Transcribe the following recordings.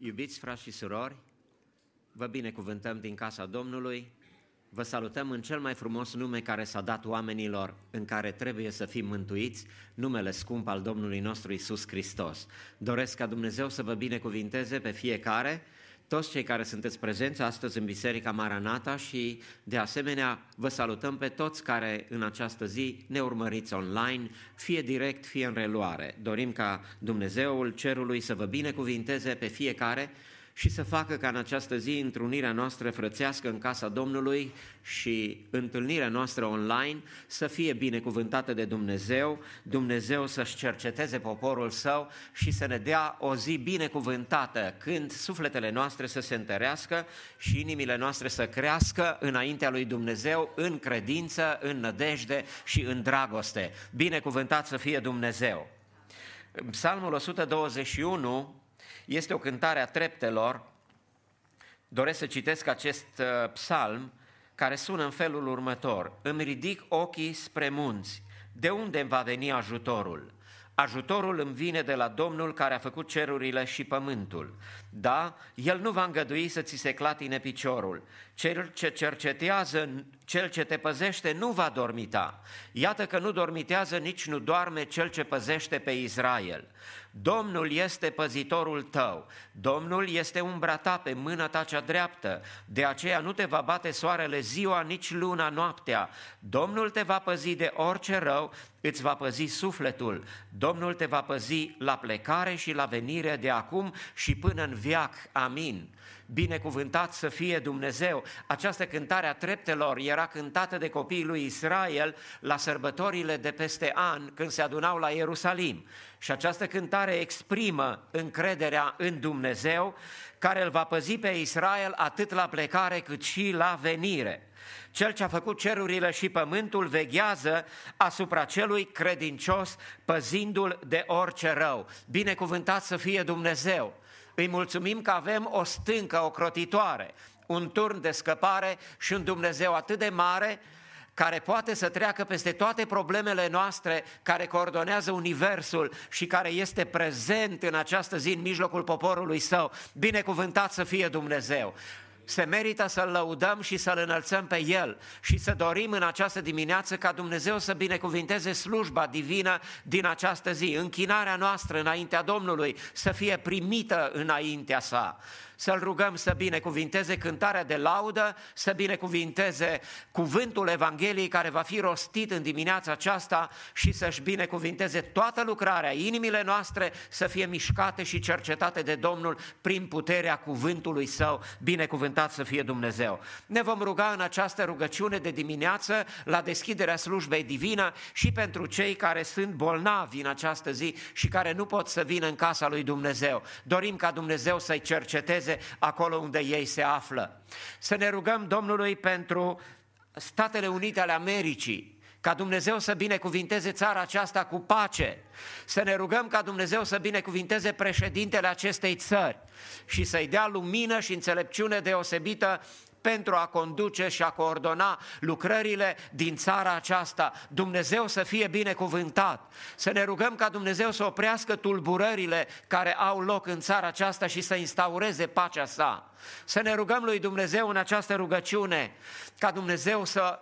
Iubiți frați și surori, vă binecuvântăm din casa Domnului, vă salutăm în cel mai frumos nume care s-a dat oamenilor în care trebuie să fim mântuiți, numele scump al Domnului nostru Isus Hristos. Doresc ca Dumnezeu să vă binecuvinteze pe fiecare, toți cei care sunteți prezenți astăzi în Biserica Maranata și de asemenea vă salutăm pe toți care în această zi ne urmăriți online, fie direct, fie în reluare. Dorim ca Dumnezeul Cerului să vă binecuvinteze pe fiecare și să facă ca în această zi întrunirea noastră frățească în casa Domnului și întâlnirea noastră online să fie binecuvântată de Dumnezeu, Dumnezeu să-și cerceteze poporul său și să ne dea o zi binecuvântată când sufletele noastre să se întărească și inimile noastre să crească înaintea lui Dumnezeu în credință, în nădejde și în dragoste. Binecuvântat să fie Dumnezeu! Psalmul 121 este o cântare a treptelor. Doresc să citesc acest uh, psalm care sună în felul următor. Îmi ridic ochii spre munți. De unde va veni ajutorul? Ajutorul îmi vine de la Domnul care a făcut cerurile și pământul. Da, El nu va îngădui să ți se clatine piciorul. Cel ce cercetează, cel ce te păzește nu va dormita. Iată că nu dormitează, nici nu doarme cel ce păzește pe Israel. Domnul este păzitorul tău, Domnul este umbra ta pe mâna ta cea dreaptă, de aceea nu te va bate soarele ziua, nici luna noaptea. Domnul te va păzi de orice rău, îți va păzi sufletul. Domnul te va păzi la plecare și la venire de acum și până în viac. Amin binecuvântat să fie Dumnezeu. Această cântare a treptelor era cântată de copiii lui Israel la sărbătorile de peste an când se adunau la Ierusalim. Și această cântare exprimă încrederea în Dumnezeu care îl va păzi pe Israel atât la plecare cât și la venire. Cel ce a făcut cerurile și pământul veghează asupra celui credincios, păzindu-l de orice rău. Binecuvântat să fie Dumnezeu! Îi mulțumim că avem o stâncă ocrotitoare, un turn de scăpare și un Dumnezeu atât de mare care poate să treacă peste toate problemele noastre, care coordonează Universul și care este prezent în această zi în mijlocul poporului său. Binecuvântat să fie Dumnezeu! Se merită să-L lăudăm și să-L înălțăm pe El și să dorim în această dimineață ca Dumnezeu să binecuvinteze slujba divină din această zi, închinarea noastră înaintea Domnului să fie primită înaintea sa să-L rugăm să binecuvinteze cântarea de laudă, să binecuvinteze cuvântul Evangheliei care va fi rostit în dimineața aceasta și să-și binecuvinteze toată lucrarea, inimile noastre să fie mișcate și cercetate de Domnul prin puterea cuvântului Său, binecuvântat să fie Dumnezeu. Ne vom ruga în această rugăciune de dimineață la deschiderea slujbei divină și pentru cei care sunt bolnavi în această zi și care nu pot să vină în casa lui Dumnezeu. Dorim ca Dumnezeu să-i cerceteze lucreze acolo unde ei se află. Să ne rugăm Domnului pentru Statele Unite ale Americii, ca Dumnezeu să binecuvinteze țara aceasta cu pace, să ne rugăm ca Dumnezeu să binecuvinteze președintele acestei țări și să-i dea lumină și înțelepciune deosebită pentru a conduce și a coordona lucrările din țara aceasta. Dumnezeu să fie binecuvântat. Să ne rugăm ca Dumnezeu să oprească tulburările care au loc în țara aceasta și să instaureze pacea sa. Să ne rugăm lui Dumnezeu în această rugăciune ca Dumnezeu să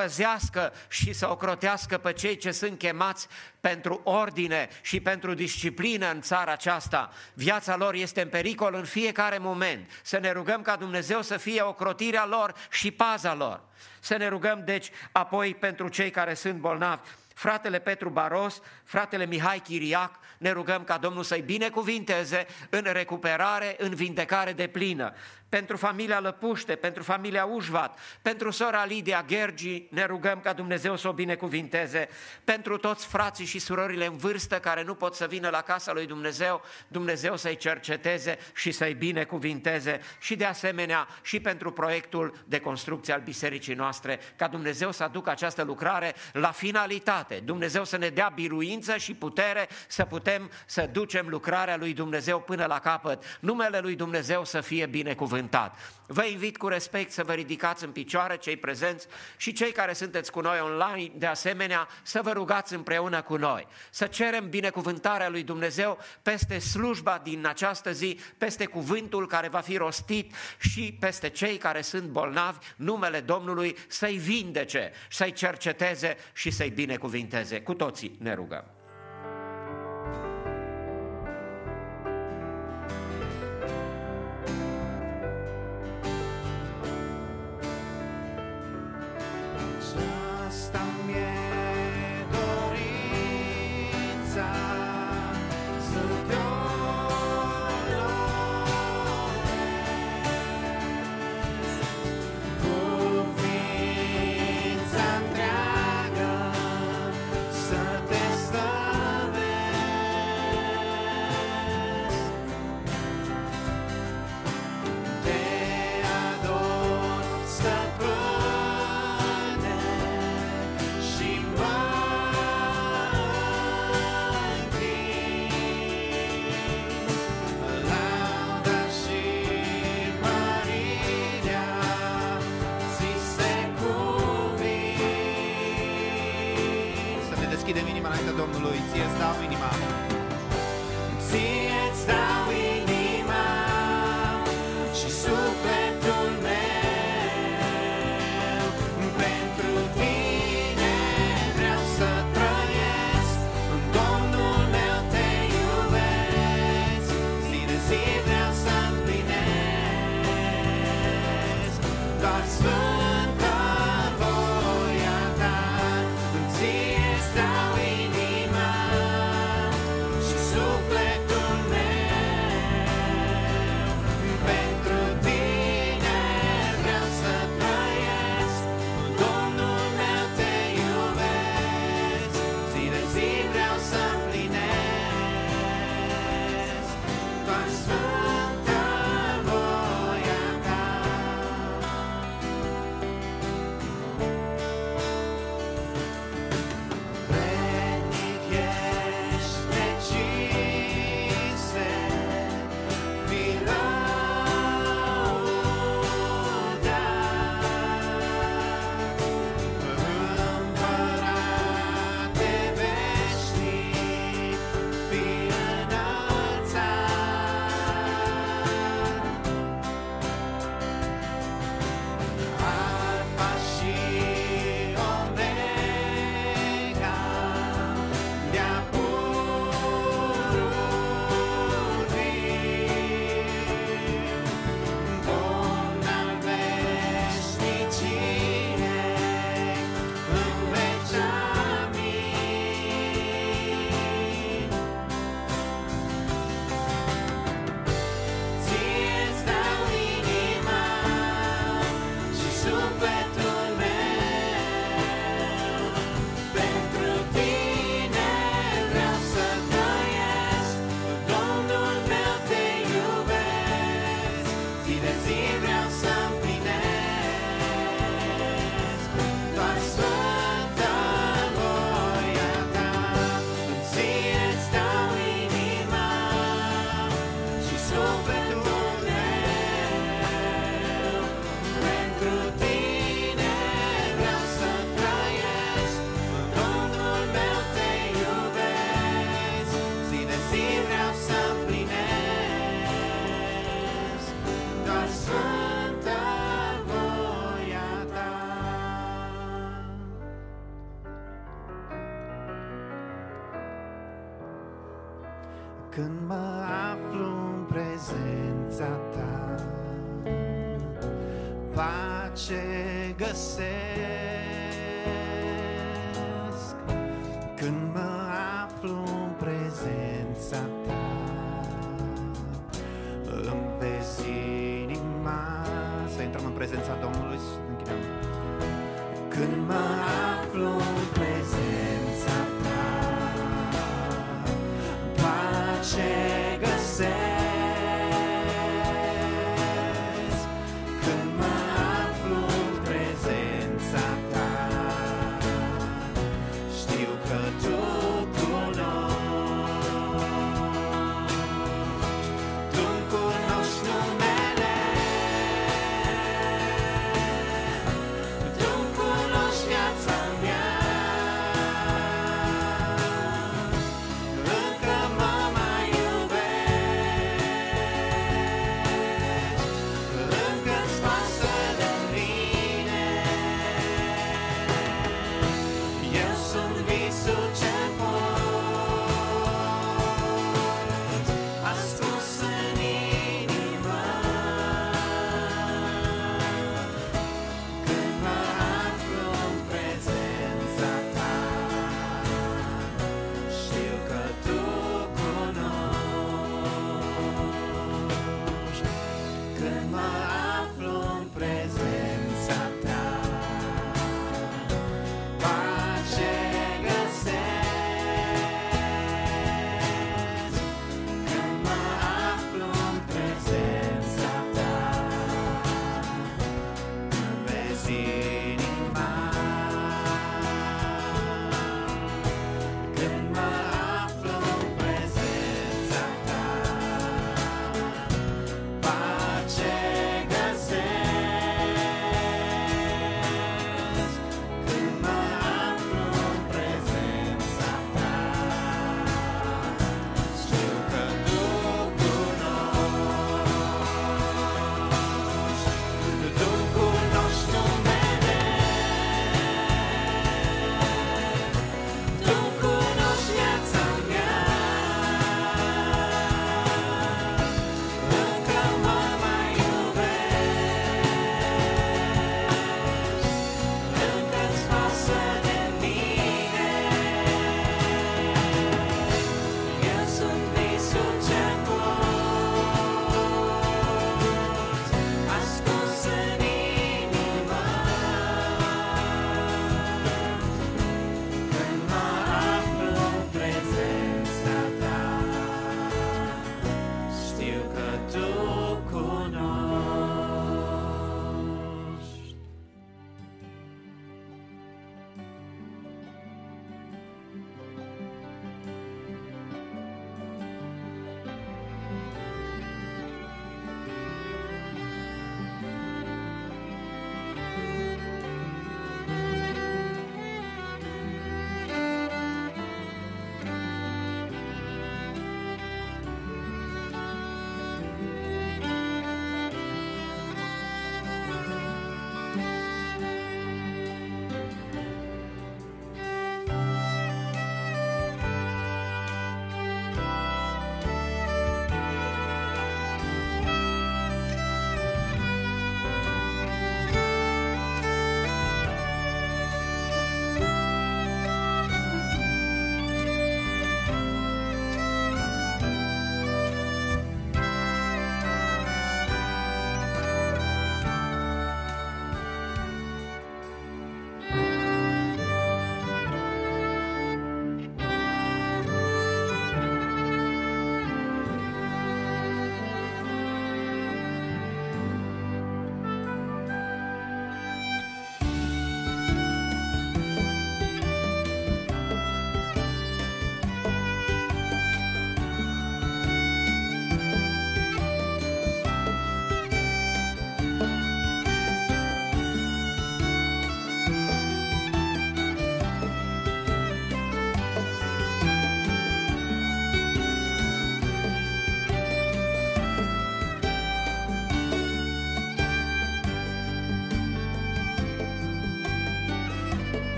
păzească și să ocrotească pe cei ce sunt chemați pentru ordine și pentru disciplină în țara aceasta. Viața lor este în pericol în fiecare moment. Să ne rugăm ca Dumnezeu să fie ocrotirea lor și paza lor. Să ne rugăm, deci, apoi pentru cei care sunt bolnavi fratele Petru Baros, fratele Mihai Chiriac, ne rugăm ca Domnul să-i binecuvinteze în recuperare, în vindecare de plină pentru familia Lăpuște, pentru familia Ușvat, pentru sora Lidia Gergi, ne rugăm ca Dumnezeu să o binecuvinteze, pentru toți frații și surorile în vârstă care nu pot să vină la casa lui Dumnezeu, Dumnezeu să-i cerceteze și să-i binecuvinteze. Și de asemenea și pentru proiectul de construcție al bisericii noastre, ca Dumnezeu să aducă această lucrare la finalitate, Dumnezeu să ne dea biruință și putere să putem să ducem lucrarea lui Dumnezeu până la capăt, numele lui Dumnezeu să fie binecuvântat binecuvântat. Vă invit cu respect să vă ridicați în picioare, cei prezenți și cei care sunteți cu noi online, de asemenea, să vă rugați împreună cu noi. Să cerem binecuvântarea lui Dumnezeu peste slujba din această zi, peste cuvântul care va fi rostit și peste cei care sunt bolnavi, numele Domnului să-i vindece, să-i cerceteze și să-i binecuvinteze. Cu toții ne rugăm.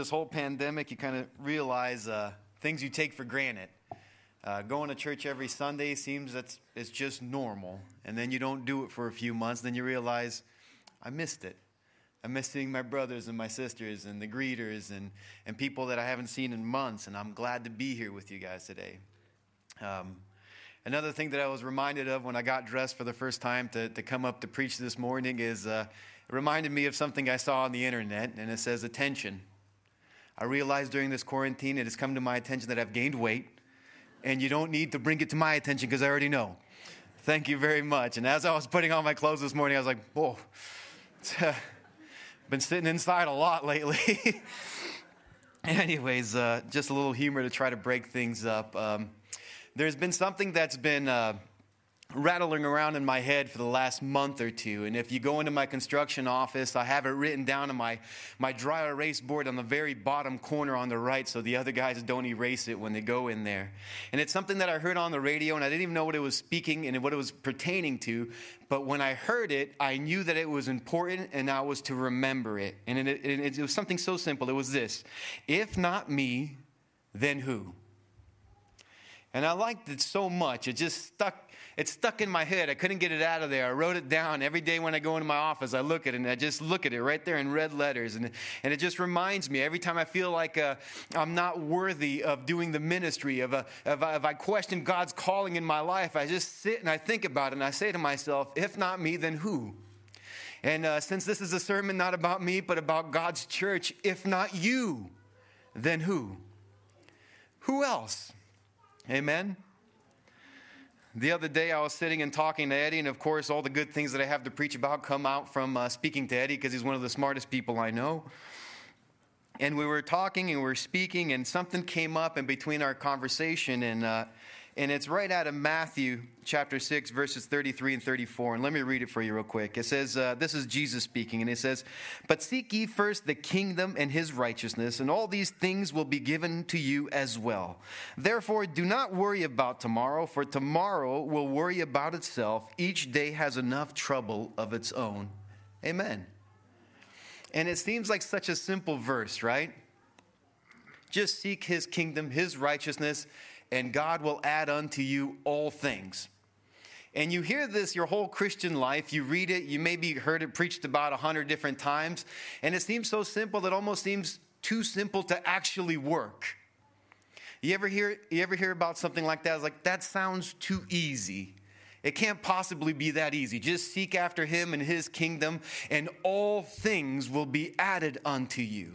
This whole pandemic, you kind of realize uh, things you take for granted. Uh, going to church every Sunday seems it's just normal, and then you don't do it for a few months. Then you realize, I missed it. I miss seeing my brothers and my sisters and the greeters and, and people that I haven't seen in months, and I'm glad to be here with you guys today. Um, another thing that I was reminded of when I got dressed for the first time to, to come up to preach this morning is uh, it reminded me of something I saw on the internet, and it says attention. I realized during this quarantine it has come to my attention that I've gained weight, and you don't need to bring it to my attention because I already know. Thank you very much. And as I was putting on my clothes this morning, I was like, whoa, been sitting inside a lot lately. Anyways, uh, just a little humor to try to break things up. Um, there's been something that's been uh, rattling around in my head for the last month or two. And if you go into my construction office, I have it written down on my, my dry erase board on the very bottom corner on the right so the other guys don't erase it when they go in there. And it's something that I heard on the radio and I didn't even know what it was speaking and what it was pertaining to. But when I heard it, I knew that it was important and I was to remember it. And it, it, it was something so simple. It was this If not me, then who? And I liked it so much, it just stuck it stuck in my head. I couldn't get it out of there. I wrote it down every day when I go into my office. I look at it and I just look at it right there in red letters. And, and it just reminds me every time I feel like uh, I'm not worthy of doing the ministry, of, uh, if, I, if I question God's calling in my life, I just sit and I think about it and I say to myself, if not me, then who? And uh, since this is a sermon not about me, but about God's church, if not you, then who? Who else? Amen? The other day, I was sitting and talking to Eddie, and of course, all the good things that I have to preach about come out from uh, speaking to Eddie because he's one of the smartest people I know. And we were talking and we were speaking, and something came up in between our conversation, and uh, and it's right out of Matthew chapter 6, verses 33 and 34. And let me read it for you real quick. It says, uh, This is Jesus speaking, and it says, But seek ye first the kingdom and his righteousness, and all these things will be given to you as well. Therefore, do not worry about tomorrow, for tomorrow will worry about itself. Each day has enough trouble of its own. Amen. And it seems like such a simple verse, right? Just seek his kingdom, his righteousness, and God will add unto you all things. And you hear this your whole Christian life. You read it, you maybe heard it preached about a hundred different times, and it seems so simple that almost seems too simple to actually work. You ever hear, you ever hear about something like that? It's like, that sounds too easy. It can't possibly be that easy. Just seek after him and his kingdom, and all things will be added unto you.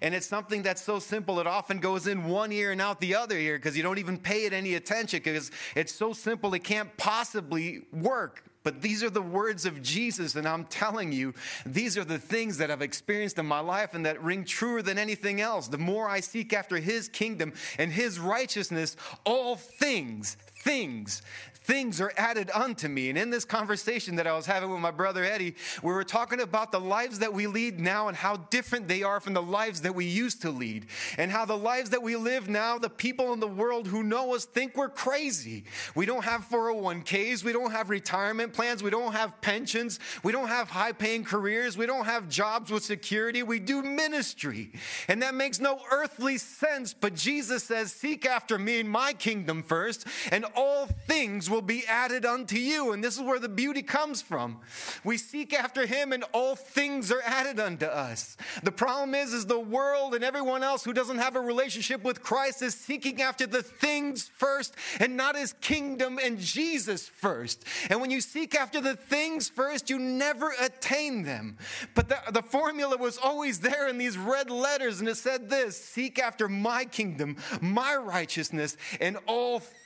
And it's something that's so simple, it often goes in one ear and out the other ear because you don't even pay it any attention because it's so simple it can't possibly work. But these are the words of Jesus, and I'm telling you, these are the things that I've experienced in my life and that ring truer than anything else. The more I seek after His kingdom and His righteousness, all things, things, things are added unto me. And in this conversation that I was having with my brother Eddie, we were talking about the lives that we lead now and how different they are from the lives that we used to lead. And how the lives that we live now, the people in the world who know us think we're crazy. We don't have 401ks, we don't have retirement plans, we don't have pensions, we don't have high paying careers, we don't have jobs with security, we do ministry. And that makes no earthly sense, but Jesus says, Seek after me and my kingdom first, and all things will be added unto you. And this is where the beauty comes from. We seek after him, and all things are added unto us. The problem is, is the world and everyone else who doesn't have a relationship with Christ is seeking after the things first and not his kingdom and Jesus first. And when you seek after the things first, you never attain them. But the, the formula was always there in these red letters, and it said this Seek after my kingdom, my righteousness, and all things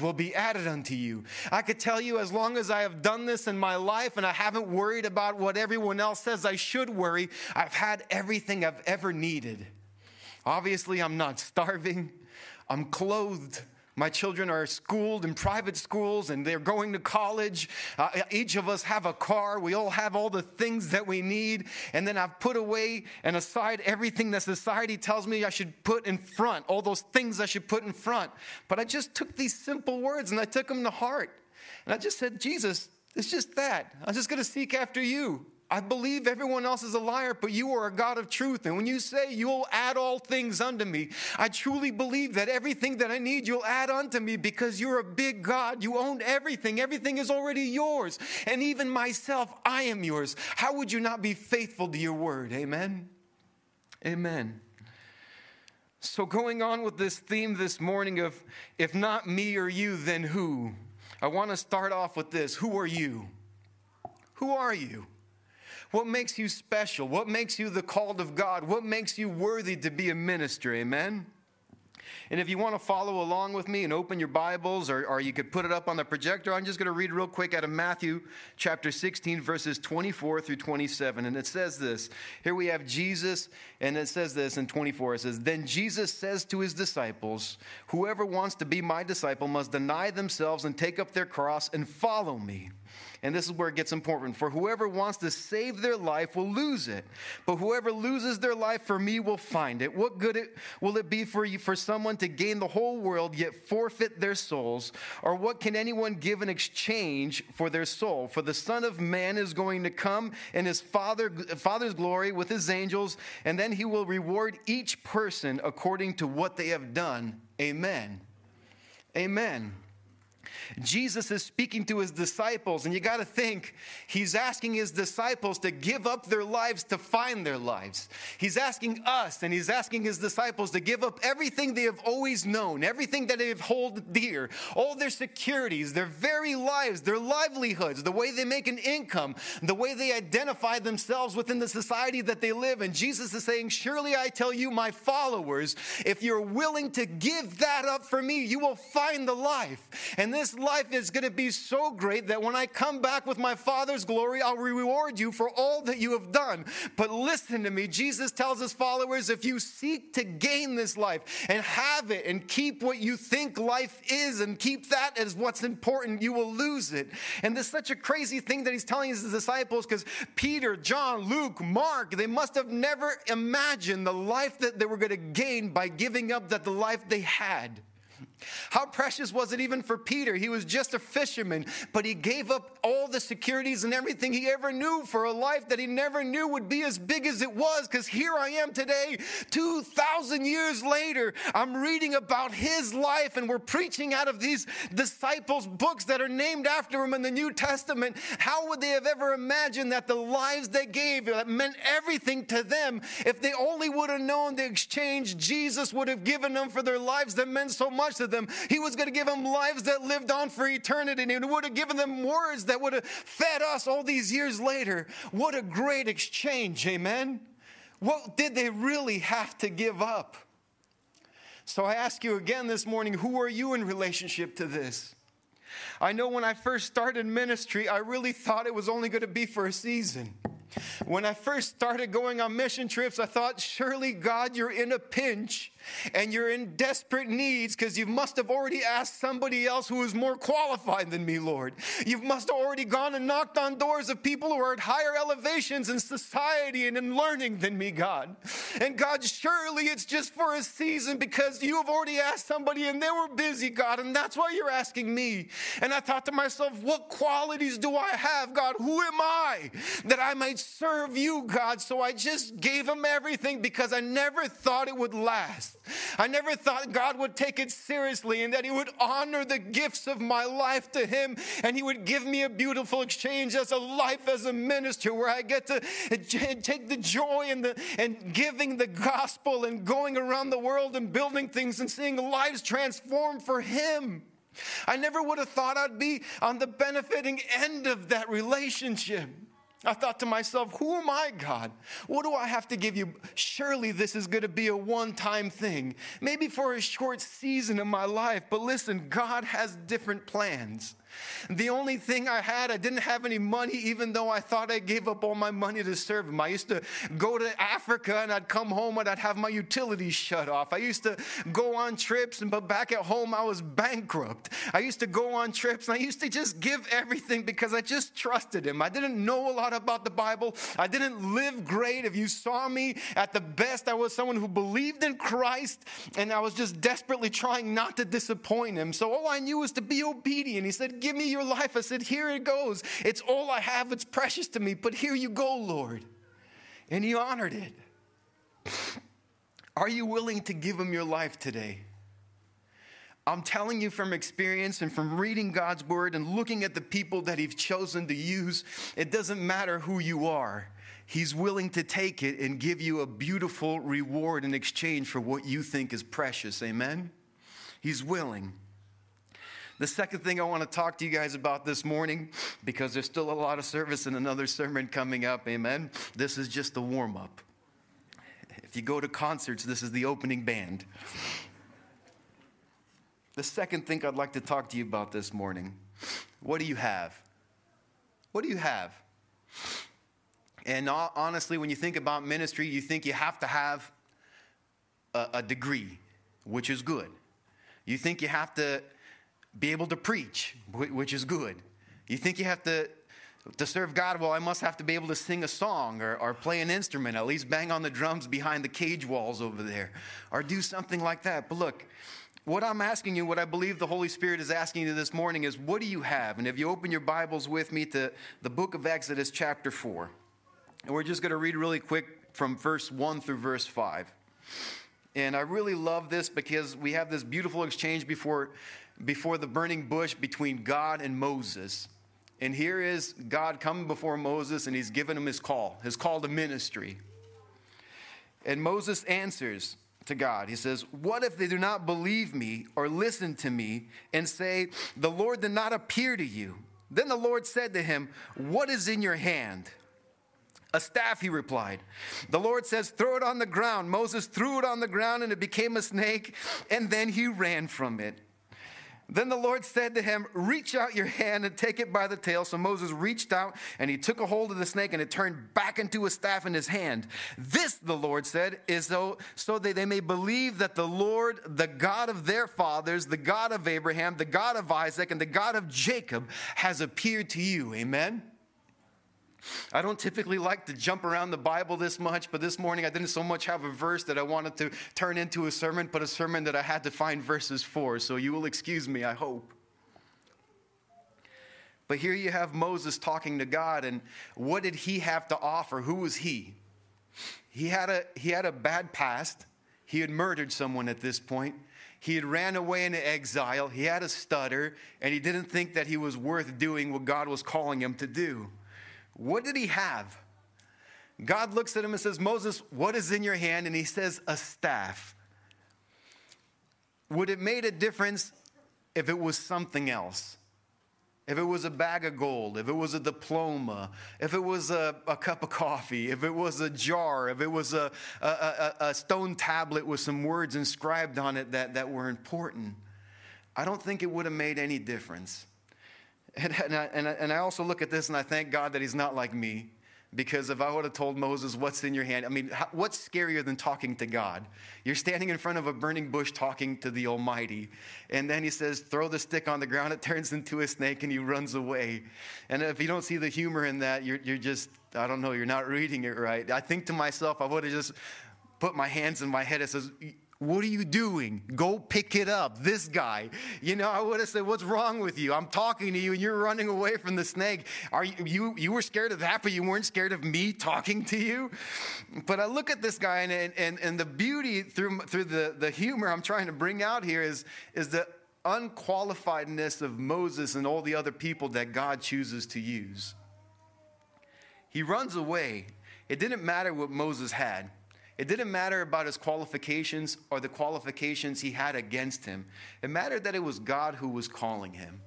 will be added unto you. I could tell you, as long as I have done this in my life and I haven't worried about what everyone else says I should worry, I've had everything I've ever needed. Obviously, I'm not starving, I'm clothed. My children are schooled in private schools and they're going to college. Uh, each of us have a car. We all have all the things that we need. And then I've put away and aside everything that society tells me I should put in front, all those things I should put in front. But I just took these simple words and I took them to heart. And I just said, Jesus, it's just that. I'm just going to seek after you. I believe everyone else is a liar, but you are a God of truth. And when you say you'll add all things unto me, I truly believe that everything that I need, you'll add unto me because you're a big God. You own everything, everything is already yours. And even myself, I am yours. How would you not be faithful to your word? Amen. Amen. So, going on with this theme this morning of if not me or you, then who? I want to start off with this Who are you? Who are you? What makes you special? What makes you the called of God? What makes you worthy to be a minister? Amen? And if you want to follow along with me and open your Bibles, or, or you could put it up on the projector, I'm just going to read real quick out of Matthew chapter 16, verses 24 through 27. And it says this Here we have Jesus, and it says this in 24. It says, Then Jesus says to his disciples, Whoever wants to be my disciple must deny themselves and take up their cross and follow me. And this is where it gets important. For whoever wants to save their life will lose it, but whoever loses their life for me will find it. What good it, will it be for you for someone to gain the whole world yet forfeit their souls? Or what can anyone give in exchange for their soul? For the Son of Man is going to come in his Father, Father's glory with his angels, and then he will reward each person according to what they have done. Amen. Amen. Jesus is speaking to his disciples, and you got to think, he's asking his disciples to give up their lives to find their lives. He's asking us, and he's asking his disciples to give up everything they have always known, everything that they hold dear, all their securities, their very lives, their livelihoods, the way they make an income, the way they identify themselves within the society that they live in. Jesus is saying, Surely I tell you, my followers, if you're willing to give that up for me, you will find the life. And this life is going to be so great that when I come back with my Father's glory, I'll reward you for all that you have done. But listen to me. Jesus tells his followers if you seek to gain this life and have it and keep what you think life is and keep that as what's important, you will lose it. And this is such a crazy thing that he's telling his disciples because Peter, John, Luke, Mark, they must have never imagined the life that they were going to gain by giving up that the life they had. How precious was it even for Peter? He was just a fisherman, but he gave up all the securities and everything he ever knew for a life that he never knew would be as big as it was. Because here I am today, 2,000 years later, I'm reading about his life, and we're preaching out of these disciples' books that are named after him in the New Testament. How would they have ever imagined that the lives they gave that meant everything to them, if they only would have known the exchange Jesus would have given them for their lives that meant so much to them? He was going to give them lives that lived on for eternity, and he would have given them words that would have fed us all these years later. What a great exchange, amen? What did they really have to give up? So I ask you again this morning who are you in relationship to this? I know when I first started ministry, I really thought it was only going to be for a season. When I first started going on mission trips, I thought, surely, God, you're in a pinch and you're in desperate needs because you must have already asked somebody else who is more qualified than me, Lord. You must have already gone and knocked on doors of people who are at higher elevations in society and in learning than me, God. And God, surely it's just for a season because you have already asked somebody and they were busy, God, and that's why you're asking me. And I thought to myself, what qualities do I have, God? Who am I that I might serve you, God? So I just gave him everything because I never thought it would last. I never thought God would take it seriously and that He would honor the gifts of my life to Him and He would give me a beautiful exchange as a life as a minister where I get to take the joy and, the, and giving the gospel and going around the world and building things and seeing lives transformed for Him. I never would have thought I'd be on the benefiting end of that relationship. I thought to myself, who am I, God? What do I have to give you? Surely this is going to be a one time thing, maybe for a short season of my life. But listen, God has different plans. The only thing I had, I didn't have any money, even though I thought I gave up all my money to serve Him. I used to go to Africa and I'd come home and I'd have my utilities shut off. I used to go on trips, and but back at home I was bankrupt. I used to go on trips and I used to just give everything because I just trusted Him. I didn't know a lot about the Bible. I didn't live great. If you saw me at the best, I was someone who believed in Christ and I was just desperately trying not to disappoint Him. So all I knew was to be obedient. He said, Give me your life. I said, Here it goes. It's all I have. It's precious to me, but here you go, Lord. And He honored it. Are you willing to give Him your life today? I'm telling you from experience and from reading God's word and looking at the people that He's chosen to use, it doesn't matter who you are. He's willing to take it and give you a beautiful reward in exchange for what you think is precious. Amen? He's willing. The second thing I want to talk to you guys about this morning, because there's still a lot of service and another sermon coming up, amen. This is just the warm up. If you go to concerts, this is the opening band. The second thing I'd like to talk to you about this morning what do you have? What do you have? And honestly, when you think about ministry, you think you have to have a, a degree, which is good. You think you have to be able to preach, which is good. You think you have to to serve God, well, I must have to be able to sing a song or, or play an instrument, at least bang on the drums behind the cage walls over there, or do something like that. But look, what I'm asking you, what I believe the Holy Spirit is asking you this morning is what do you have? And if you open your Bibles with me to the book of Exodus, chapter 4, and we're just going to read really quick from verse 1 through verse 5. And I really love this because we have this beautiful exchange before, before the burning bush between God and Moses. And here is God coming before Moses and he's given him his call, his call to ministry. And Moses answers to God. He says, What if they do not believe me or listen to me and say, The Lord did not appear to you? Then the Lord said to him, What is in your hand? A staff, he replied. The Lord says, Throw it on the ground. Moses threw it on the ground and it became a snake, and then he ran from it. Then the Lord said to him, Reach out your hand and take it by the tail. So Moses reached out and he took a hold of the snake and it turned back into a staff in his hand. This, the Lord said, is so, so that they may believe that the Lord, the God of their fathers, the God of Abraham, the God of Isaac, and the God of Jacob, has appeared to you. Amen. I don't typically like to jump around the Bible this much, but this morning I didn't so much have a verse that I wanted to turn into a sermon, but a sermon that I had to find verses for. So you will excuse me, I hope. But here you have Moses talking to God, and what did he have to offer? Who was he? He had a, he had a bad past. He had murdered someone at this point. He had ran away into exile. He had a stutter, and he didn't think that he was worth doing what God was calling him to do. What did he have? God looks at him and says, Moses, what is in your hand? And he says, A staff. Would it made a difference if it was something else? If it was a bag of gold, if it was a diploma, if it was a, a cup of coffee, if it was a jar, if it was a, a, a, stone tablet with some words inscribed on it that, that were important, I don't think it would have made any difference. And, and, I, and, I, and I also look at this and I thank God that he's not like me. Because if I would have told Moses, What's in your hand? I mean, what's scarier than talking to God? You're standing in front of a burning bush talking to the Almighty. And then he says, Throw the stick on the ground, it turns into a snake, and he runs away. And if you don't see the humor in that, you're, you're just, I don't know, you're not reading it right. I think to myself, I would have just put my hands in my head and says, what are you doing? Go pick it up. This guy. You know, I would have said, What's wrong with you? I'm talking to you and you're running away from the snake. Are you, you, you were scared of that, but you weren't scared of me talking to you? But I look at this guy and, and, and the beauty through, through the, the humor I'm trying to bring out here is, is the unqualifiedness of Moses and all the other people that God chooses to use. He runs away. It didn't matter what Moses had. It didn't matter about his qualifications or the qualifications he had against him. It mattered that it was God who was calling him.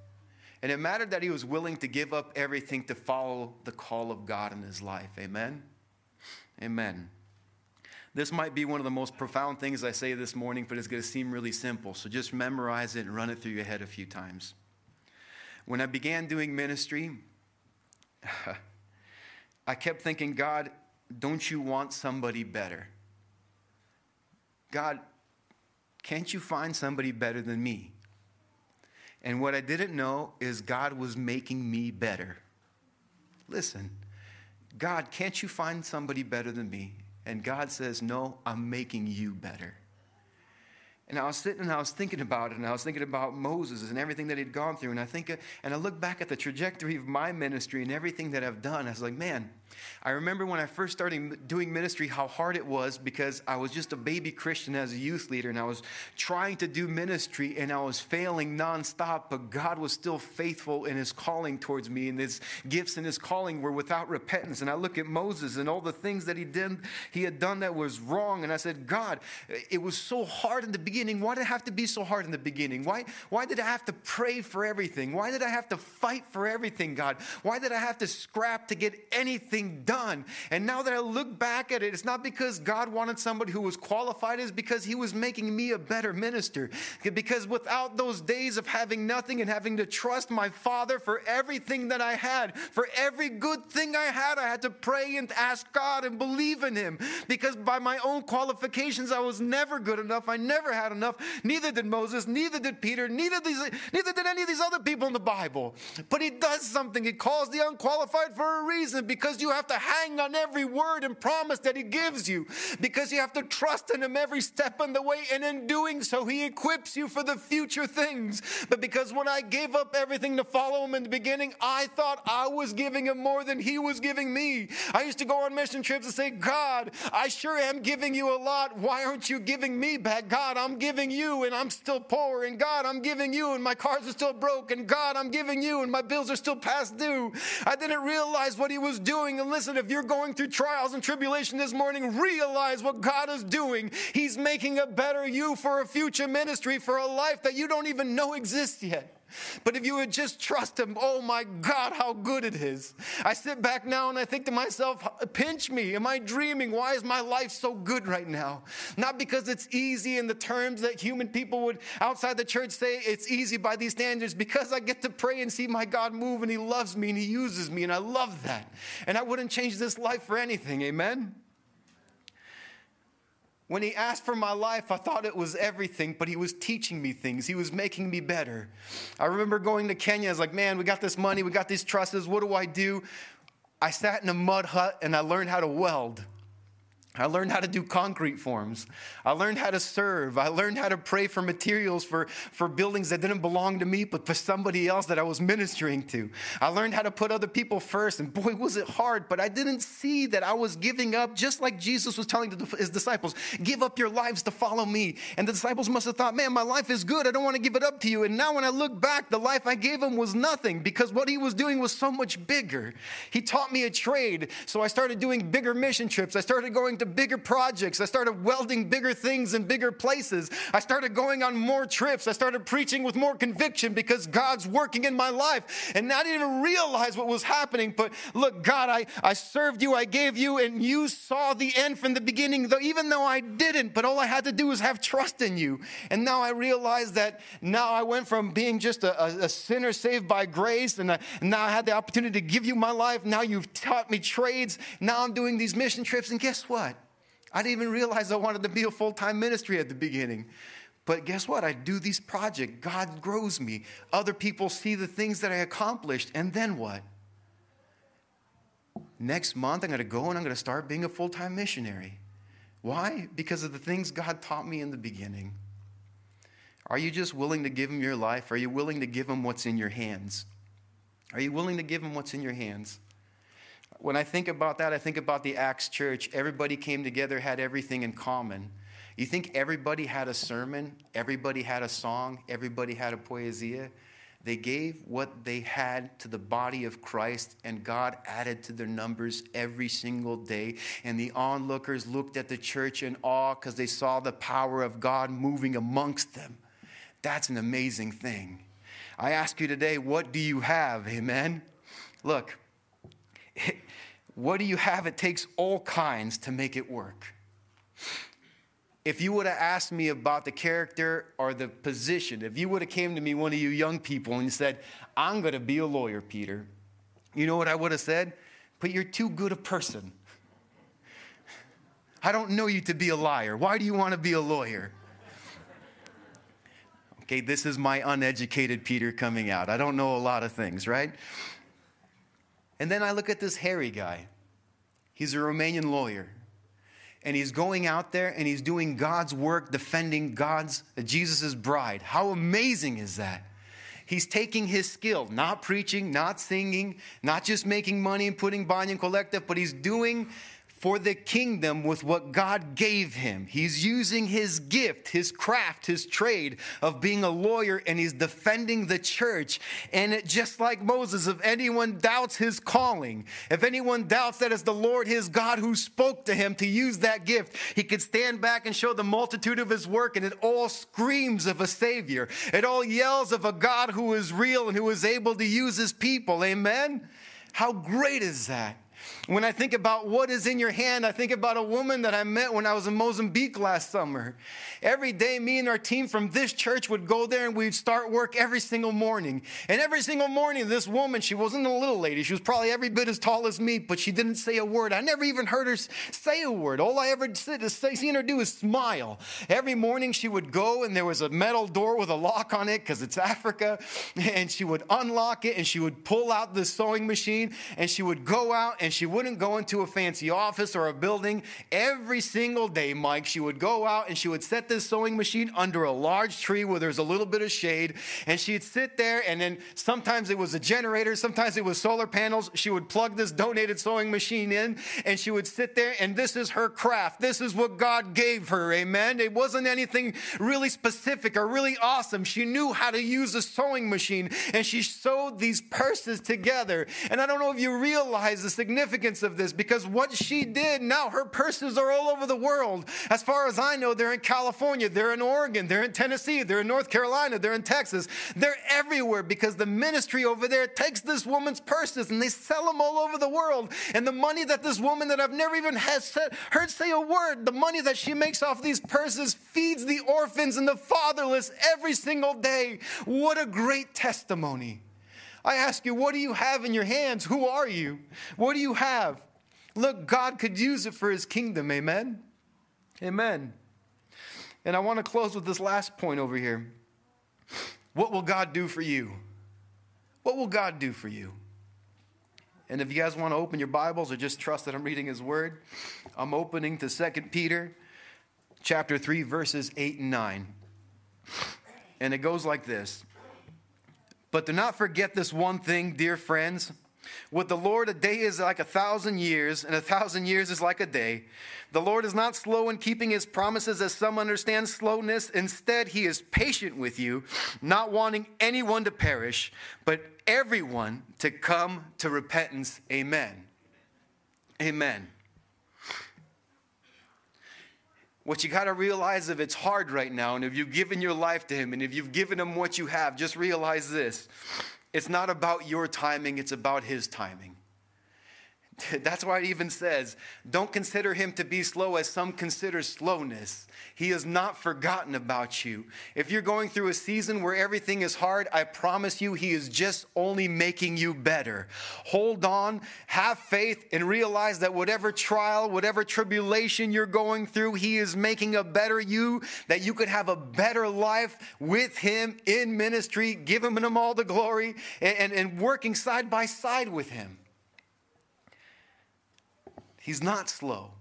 And it mattered that he was willing to give up everything to follow the call of God in his life. Amen? Amen. This might be one of the most profound things I say this morning, but it's going to seem really simple. So just memorize it and run it through your head a few times. When I began doing ministry, I kept thinking, God, don't you want somebody better? God, can't you find somebody better than me? And what I didn't know is God was making me better. Listen, God, can't you find somebody better than me? And God says, No, I'm making you better. And I was sitting and I was thinking about it, and I was thinking about Moses and everything that he'd gone through. And I think, and I look back at the trajectory of my ministry and everything that I've done. I was like, man, I remember when I first started doing ministry, how hard it was because I was just a baby Christian as a youth leader, and I was trying to do ministry, and I was failing nonstop. But God was still faithful in His calling towards me, and His gifts and His calling were without repentance. And I look at Moses and all the things that he did, he had done that was wrong, and I said, God, it was so hard in the beginning. Why did it have to be so hard in the beginning? Why, why did I have to pray for everything? Why did I have to fight for everything, God? Why did I have to scrap to get anything? Done. And now that I look back at it, it's not because God wanted somebody who was qualified, it's because He was making me a better minister. Because without those days of having nothing and having to trust my Father for everything that I had, for every good thing I had, I had to pray and ask God and believe in Him. Because by my own qualifications, I was never good enough. I never had enough. Neither did Moses, neither did Peter, neither, these, neither did any of these other people in the Bible. But He does something. He calls the unqualified for a reason because you have to hang on every word and promise that He gives you. Because you have to trust in Him every step in the way. And in doing so, He equips you for the future things. But because when I gave up everything to follow Him in the beginning, I thought I was giving Him more than He was giving me. I used to go on mission trips and say, God, I sure am giving you a lot. Why aren't you giving me back? God, I'm giving you and I'm still poor. And God, I'm giving you and my cars are still broke. And God, I'm giving you and my bills are still past due. I didn't realize what He was doing. And listen, if you're going through trials and tribulation this morning, realize what God is doing. He's making a better you for a future ministry, for a life that you don't even know exists yet. But if you would just trust Him, oh my God, how good it is. I sit back now and I think to myself, pinch me. Am I dreaming? Why is my life so good right now? Not because it's easy in the terms that human people would outside the church say it's easy by these standards, because I get to pray and see my God move and He loves me and He uses me, and I love that. And I wouldn't change this life for anything. Amen? When he asked for my life, I thought it was everything, but he was teaching me things. He was making me better. I remember going to Kenya. I was like, man, we got this money, we got these trusses. What do I do? I sat in a mud hut and I learned how to weld. I learned how to do concrete forms. I learned how to serve. I learned how to pray for materials for, for buildings that didn't belong to me, but for somebody else that I was ministering to. I learned how to put other people first. And boy, was it hard, but I didn't see that I was giving up, just like Jesus was telling his disciples give up your lives to follow me. And the disciples must have thought, man, my life is good. I don't want to give it up to you. And now when I look back, the life I gave him was nothing because what he was doing was so much bigger. He taught me a trade. So I started doing bigger mission trips. I started going to bigger projects. I started welding bigger things in bigger places. I started going on more trips. I started preaching with more conviction because God's working in my life. And I didn't even realize what was happening. But look, God, I, I served you, I gave you, and you saw the end from the beginning, though, even though I didn't. But all I had to do was have trust in you. And now I realize that now I went from being just a, a, a sinner saved by grace, and, I, and now I had the opportunity to give you my life. Now you've taught me trades. Now I'm doing these mission trips. And guess what? I didn't even realize I wanted to be a full time ministry at the beginning. But guess what? I do these projects. God grows me. Other people see the things that I accomplished. And then what? Next month, I'm going to go and I'm going to start being a full time missionary. Why? Because of the things God taught me in the beginning. Are you just willing to give Him your life? Are you willing to give Him what's in your hands? Are you willing to give Him what's in your hands? When I think about that, I think about the Acts church. Everybody came together, had everything in common. You think everybody had a sermon, everybody had a song, everybody had a poesia? They gave what they had to the body of Christ, and God added to their numbers every single day. And the onlookers looked at the church in awe because they saw the power of God moving amongst them. That's an amazing thing. I ask you today, what do you have? Amen. Look, what do you have? It takes all kinds to make it work. If you would have asked me about the character or the position, if you would have came to me, one of you young people, and said, I'm going to be a lawyer, Peter, you know what I would have said? But you're too good a person. I don't know you to be a liar. Why do you want to be a lawyer? Okay, this is my uneducated Peter coming out. I don't know a lot of things, right? And then I look at this Harry guy. He's a Romanian lawyer. And he's going out there and he's doing God's work defending God's Jesus' bride. How amazing is that? He's taking his skill, not preaching, not singing, not just making money and putting Banyan Collective, but he's doing for the kingdom with what God gave him. He's using his gift, his craft, his trade of being a lawyer, and he's defending the church. And it, just like Moses, if anyone doubts his calling, if anyone doubts that it's the Lord his God who spoke to him to use that gift, he could stand back and show the multitude of his work, and it all screams of a Savior. It all yells of a God who is real and who is able to use his people. Amen? How great is that? When I think about what is in your hand, I think about a woman that I met when I was in Mozambique last summer. Every day, me and our team from this church would go there and we'd start work every single morning. And every single morning, this woman, she wasn't a little lady. She was probably every bit as tall as me, but she didn't say a word. I never even heard her say a word. All I ever seen her do is smile. Every morning, she would go and there was a metal door with a lock on it because it's Africa. And she would unlock it and she would pull out the sewing machine and she would go out and she wouldn't go into a fancy office or a building. Every single day, Mike, she would go out and she would set this sewing machine under a large tree where there's a little bit of shade. And she'd sit there, and then sometimes it was a generator, sometimes it was solar panels. She would plug this donated sewing machine in, and she would sit there, and this is her craft. This is what God gave her. Amen. It wasn't anything really specific or really awesome. She knew how to use a sewing machine, and she sewed these purses together. And I don't know if you realize the significance of this because what she did now, her purses are all over the world. As far as I know, they're in California, they're in Oregon, they're in Tennessee, they're in North Carolina, they're in Texas. They're everywhere because the ministry over there takes this woman's purses and they sell them all over the world. And the money that this woman that I've never even said, heard say a word, the money that she makes off these purses feeds the orphans and the fatherless every single day. What a great testimony. I ask you, what do you have in your hands? Who are you? What do you have? Look, God could use it for his kingdom. Amen. Amen. And I want to close with this last point over here. What will God do for you? What will God do for you? And if you guys want to open your Bibles or just trust that I'm reading his word, I'm opening to 2 Peter chapter 3 verses 8 and 9. And it goes like this. But do not forget this one thing, dear friends. With the Lord, a day is like a thousand years, and a thousand years is like a day. The Lord is not slow in keeping his promises, as some understand slowness. Instead, he is patient with you, not wanting anyone to perish, but everyone to come to repentance. Amen. Amen. What you got to realize if it's hard right now, and if you've given your life to Him, and if you've given Him what you have, just realize this it's not about your timing, it's about His timing. That's why it even says, don't consider him to be slow as some consider slowness. He has not forgotten about you. If you're going through a season where everything is hard, I promise you, he is just only making you better. Hold on, have faith, and realize that whatever trial, whatever tribulation you're going through, he is making a better you, that you could have a better life with him in ministry, giving him all the glory, and, and, and working side by side with him. He's not slow.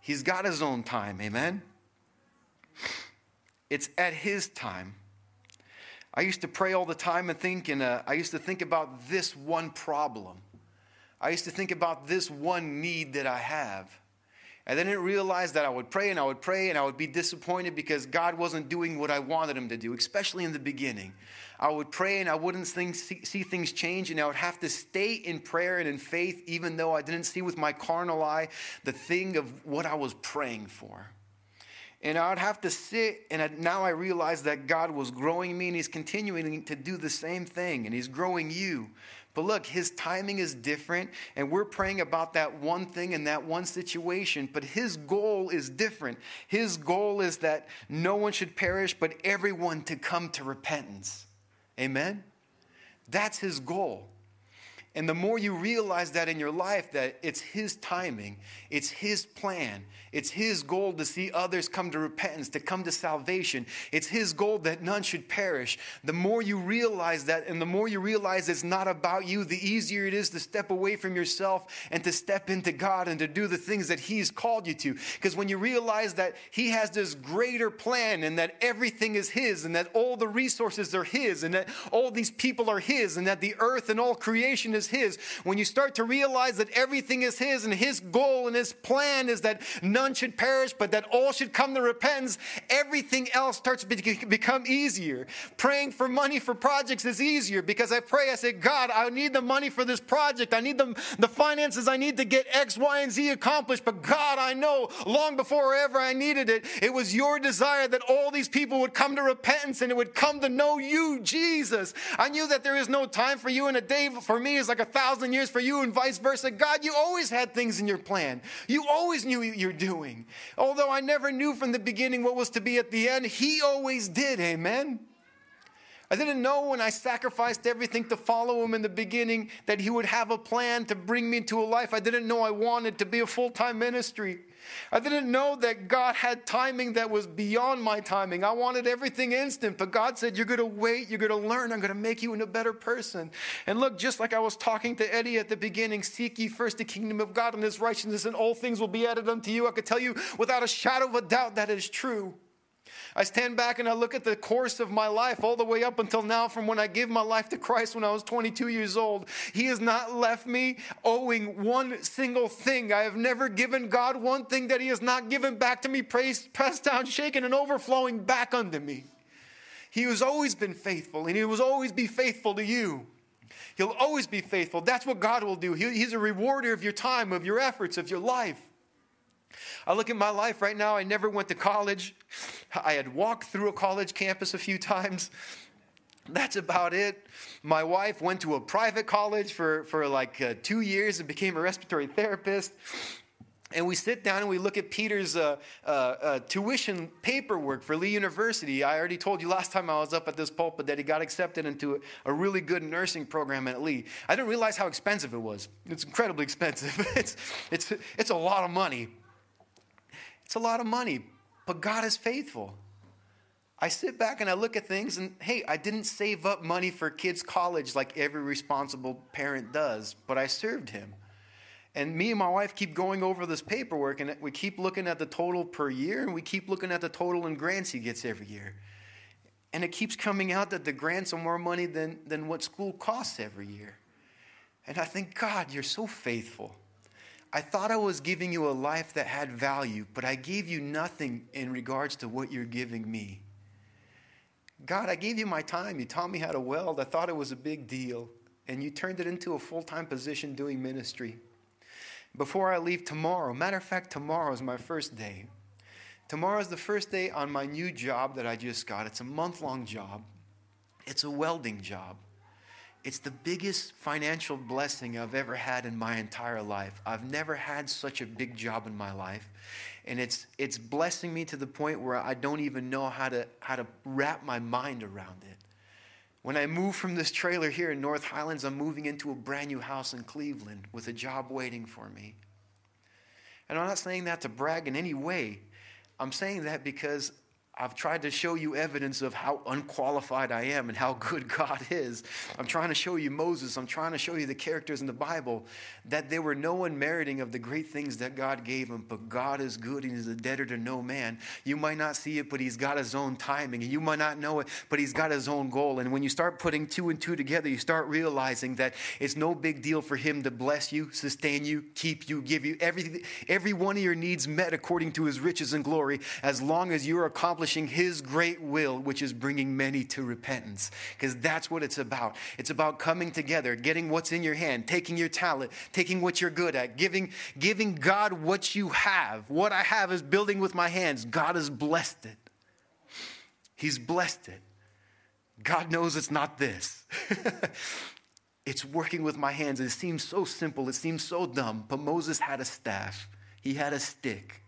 He's got his own time. Amen? It's at his time. I used to pray all the time and think, and uh, I used to think about this one problem. I used to think about this one need that I have. And then I didn't realize that I would pray and I would pray and I would be disappointed because God wasn't doing what I wanted Him to do, especially in the beginning. I would pray and I wouldn't see, see things change, and I would have to stay in prayer and in faith, even though I didn't see with my carnal eye the thing of what I was praying for. And I would have to sit, and I, now I realize that God was growing me, and He's continuing to do the same thing, and He's growing you. But look, His timing is different, and we're praying about that one thing and that one situation, but His goal is different. His goal is that no one should perish, but everyone to come to repentance. Amen? That's his goal. And the more you realize that in your life, that it's His timing, it's His plan, it's His goal to see others come to repentance, to come to salvation, it's His goal that none should perish. The more you realize that, and the more you realize it's not about you, the easier it is to step away from yourself and to step into God and to do the things that He's called you to. Because when you realize that He has this greater plan and that everything is His and that all the resources are His and that all these people are His and that the earth and all creation is is His, when you start to realize that everything is His and His goal and His plan is that none should perish, but that all should come to repentance, everything else starts to become easier. Praying for money for projects is easier because I pray, I say, God, I need the money for this project. I need the, the finances I need to get X, Y, and Z accomplished. But God, I know long before ever I needed it, it was your desire that all these people would come to repentance and it would come to know you, Jesus. I knew that there is no time for you and a day for me is like a thousand years for you, and vice versa. God, you always had things in your plan. You always knew what you're doing. Although I never knew from the beginning what was to be at the end, He always did. Amen. I didn't know when I sacrificed everything to follow him in the beginning that he would have a plan to bring me into a life. I didn't know I wanted to be a full time ministry. I didn't know that God had timing that was beyond my timing. I wanted everything instant, but God said, You're going to wait, you're going to learn, I'm going to make you into a better person. And look, just like I was talking to Eddie at the beginning, seek ye first the kingdom of God and his righteousness, and all things will be added unto you. I could tell you without a shadow of a doubt that is true. I stand back and I look at the course of my life all the way up until now, from when I gave my life to Christ when I was 22 years old. He has not left me owing one single thing. I have never given God one thing that He has not given back to me, praised, pressed down, shaken, and overflowing back unto me. He has always been faithful, and He will always be faithful to you. He'll always be faithful. That's what God will do. He- He's a rewarder of your time, of your efforts, of your life. I look at my life right now. I never went to college. I had walked through a college campus a few times. That's about it. My wife went to a private college for, for like uh, two years and became a respiratory therapist. And we sit down and we look at Peter's uh, uh, uh, tuition paperwork for Lee University. I already told you last time I was up at this pulpit that he got accepted into a, a really good nursing program at Lee. I didn't realize how expensive it was. It's incredibly expensive. it's, it's, it's a lot of money. It's a lot of money, but God is faithful. I sit back and I look at things and hey, I didn't save up money for kids' college like every responsible parent does, but I served him. And me and my wife keep going over this paperwork and we keep looking at the total per year and we keep looking at the total in grants he gets every year. And it keeps coming out that the grants are more money than, than what school costs every year. And I think, God, you're so faithful. I thought I was giving you a life that had value, but I gave you nothing in regards to what you're giving me. God, I gave you my time. You taught me how to weld. I thought it was a big deal. And you turned it into a full time position doing ministry. Before I leave tomorrow, matter of fact, tomorrow is my first day. Tomorrow is the first day on my new job that I just got. It's a month long job, it's a welding job. It's the biggest financial blessing I've ever had in my entire life. I've never had such a big job in my life. And it's, it's blessing me to the point where I don't even know how to, how to wrap my mind around it. When I move from this trailer here in North Highlands, I'm moving into a brand new house in Cleveland with a job waiting for me. And I'm not saying that to brag in any way. I'm saying that because I've tried to show you evidence of how unqualified I am and how good God is. I'm trying to show you Moses. I'm trying to show you the characters in the Bible that there were no one meriting of the great things that God gave him, but God is good and he's a debtor to no man. You might not see it, but he's got his own timing. You might not know it, but he's got his own goal. And when you start putting two and two together, you start realizing that it's no big deal for him to bless you, sustain you, keep you, give you everything, every one of your needs met according to his riches and glory, as long as you're accomplishing his great will, which is bringing many to repentance. Because that's what it's about. It's about coming together, getting what's in your hand, taking your talent, taking what you're good at, giving, giving God what you have. What I have is building with my hands. God has blessed it. He's blessed it. God knows it's not this. it's working with my hands. It seems so simple, it seems so dumb, but Moses had a staff, he had a stick.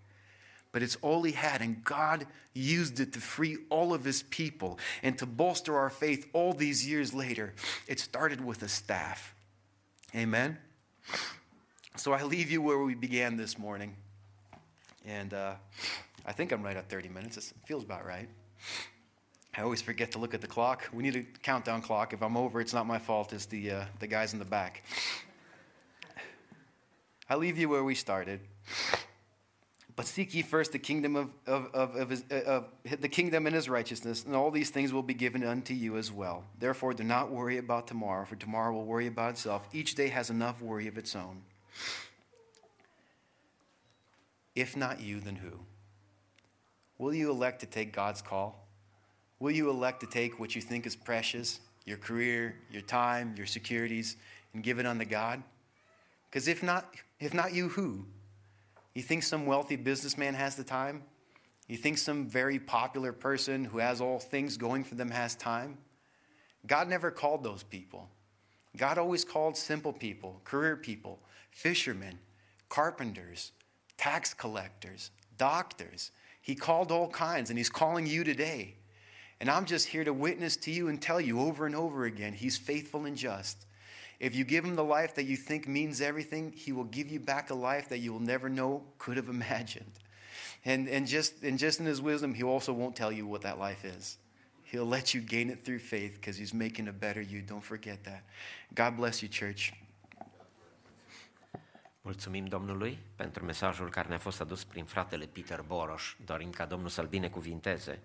But it's all he had, and God used it to free all of his people and to bolster our faith all these years later. It started with a staff. Amen? So I leave you where we began this morning. And uh, I think I'm right at 30 minutes. It feels about right. I always forget to look at the clock. We need a countdown clock. If I'm over, it's not my fault. It's the, uh, the guys in the back. I leave you where we started. But seek ye first the kingdom of, of, of, of, his, of the kingdom and his righteousness, and all these things will be given unto you as well. Therefore, do not worry about tomorrow, for tomorrow will worry about itself. Each day has enough worry of its own. If not you, then who? Will you elect to take God's call? Will you elect to take what you think is precious, your career, your time, your securities, and give it unto God? Because if not, if not you, who? You think some wealthy businessman has the time? You think some very popular person who has all things going for them has time? God never called those people. God always called simple people, career people, fishermen, carpenters, tax collectors, doctors. He called all kinds, and He's calling you today. And I'm just here to witness to you and tell you over and over again He's faithful and just. If you give Him the life that you think means everything, He will give you back a life that you will never know, could have imagined. And, and, just, and just in His wisdom, He also won't tell you what that life is. He'll let you gain it through faith because He's making a better you. Don't forget that. God bless you, church. Mulțumim Domnului pentru mesajul care ne-a fost adus prin fratele Peter Boroș. Dorim ca Domnul să-l binecuvinteze.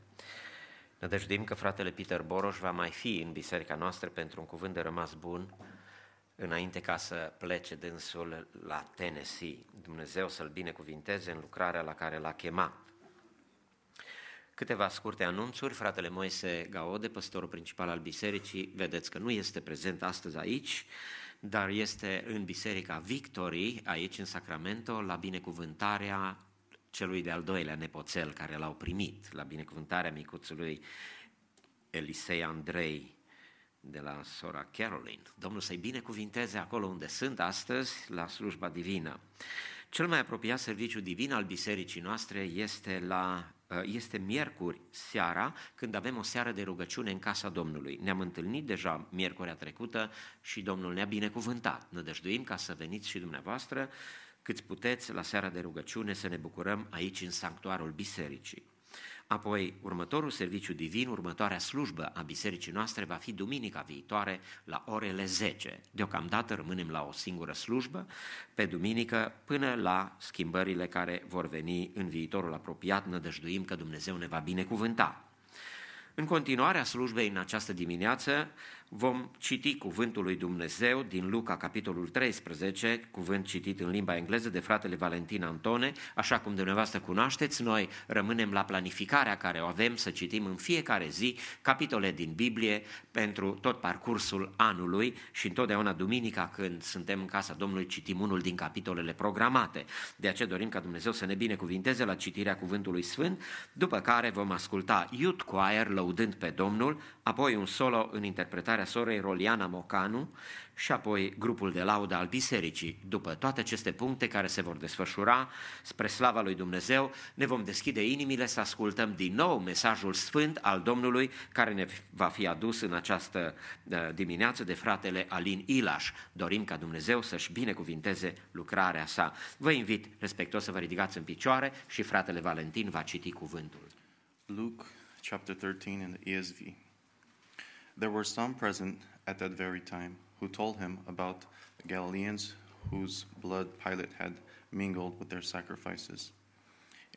Ne dăjduim că fratele Peter Boroș va mai fi în biserica noastră pentru un cuvânt de rămas bun înainte ca să plece dânsul la Tennessee. Dumnezeu să-l binecuvinteze în lucrarea la care l-a chemat. Câteva scurte anunțuri. Fratele Moise Gaode, păstorul principal al bisericii, vedeți că nu este prezent astăzi aici, dar este în Biserica Victorii, aici în Sacramento, la binecuvântarea celui de-al doilea nepoțel care l-au primit, la binecuvântarea micuțului Elisei Andrei de la sora Caroline. Domnul să-i binecuvinteze acolo unde sunt astăzi, la slujba divină. Cel mai apropiat serviciu divin al bisericii noastre este la este miercuri seara, când avem o seară de rugăciune în casa Domnului. Ne-am întâlnit deja miercurea trecută și Domnul ne-a binecuvântat. Ne dăjduim ca să veniți și dumneavoastră cât puteți la seara de rugăciune să ne bucurăm aici în sanctuarul bisericii. Apoi, următorul serviciu divin, următoarea slujbă a bisericii noastre va fi duminica viitoare la orele 10. Deocamdată rămânem la o singură slujbă pe duminică până la schimbările care vor veni în viitorul apropiat. Nădăjduim că Dumnezeu ne va binecuvânta. În continuarea slujbei în această dimineață vom citi cuvântul lui Dumnezeu din Luca, capitolul 13, cuvânt citit în limba engleză de fratele Valentin Antone. Așa cum dumneavoastră cunoașteți, noi rămânem la planificarea care o avem să citim în fiecare zi capitole din Biblie pentru tot parcursul anului și întotdeauna duminica când suntem în casa Domnului citim unul din capitolele programate. De aceea dorim ca Dumnezeu să ne binecuvinteze la citirea cuvântului Sfânt, după care vom asculta Youth Choir lăudând pe Domnul, apoi un solo în interpretare cântarea sorei Roliana Mocanu și apoi grupul de laudă al bisericii. După toate aceste puncte care se vor desfășura spre slava lui Dumnezeu, ne vom deschide inimile să ascultăm din nou mesajul sfânt al Domnului care ne va fi adus în această uh, dimineață de fratele Alin Ilaș. Dorim ca Dumnezeu să-și binecuvinteze lucrarea sa. Vă invit respectuos să vă ridicați în picioare și fratele Valentin va citi cuvântul. Luke chapter 13 in the ESV. There were some present at that very time who told him about the Galileans whose blood Pilate had mingled with their sacrifices.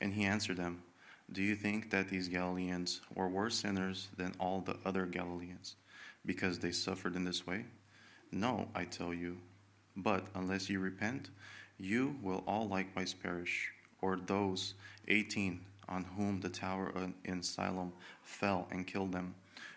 And he answered them, Do you think that these Galileans were worse sinners than all the other Galileans because they suffered in this way? No, I tell you. But unless you repent, you will all likewise perish. Or those 18 on whom the tower in Siloam fell and killed them.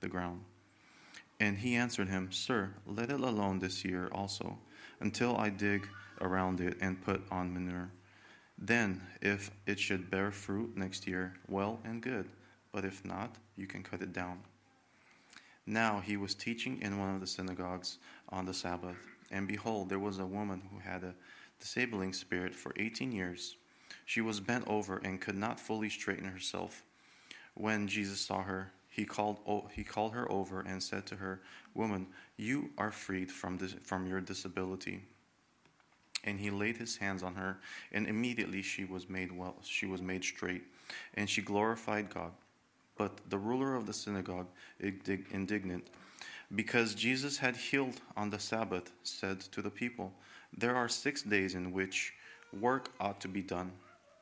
the ground. And he answered him, Sir, let it alone this year also, until I dig around it and put on manure. Then, if it should bear fruit next year, well and good, but if not, you can cut it down. Now he was teaching in one of the synagogues on the Sabbath, and behold, there was a woman who had a disabling spirit for 18 years. She was bent over and could not fully straighten herself. When Jesus saw her, he called, he called her over and said to her, Woman, you are freed from, this, from your disability. And he laid his hands on her, and immediately she was made well, she was made straight, and she glorified God. But the ruler of the synagogue, indignant, because Jesus had healed on the Sabbath, said to the people, There are six days in which work ought to be done.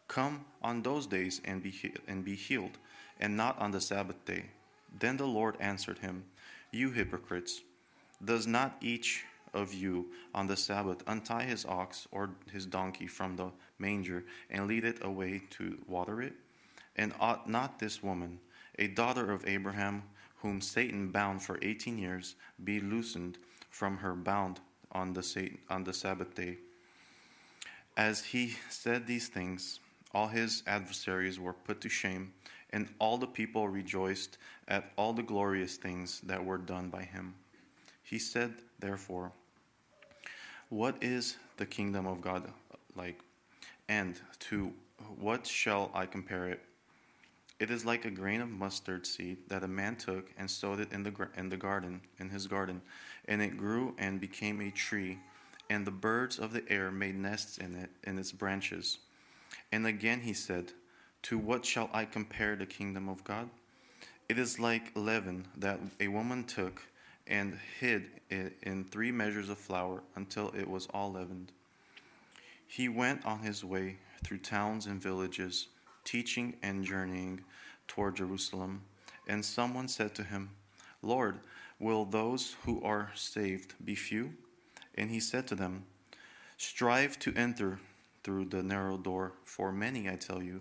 Come on those days and be, and be healed, and not on the Sabbath day. Then the Lord answered him, You hypocrites, does not each of you on the Sabbath untie his ox or his donkey from the manger and lead it away to water it? And ought not this woman, a daughter of Abraham, whom Satan bound for eighteen years, be loosened from her bound on the, Satan, on the Sabbath day? As he said these things, all his adversaries were put to shame, and all the people rejoiced at all the glorious things that were done by him. He said, therefore, What is the kingdom of God like? And to what shall I compare it? It is like a grain of mustard seed that a man took and sowed it in the, in the garden, in his garden, and it grew and became a tree, and the birds of the air made nests in it, in its branches. And again he said, To what shall I compare the kingdom of God? It is like leaven that a woman took and hid it in three measures of flour until it was all leavened. He went on his way through towns and villages, teaching and journeying toward Jerusalem. And someone said to him, Lord, will those who are saved be few? And he said to them, Strive to enter through the narrow door, for many, I tell you,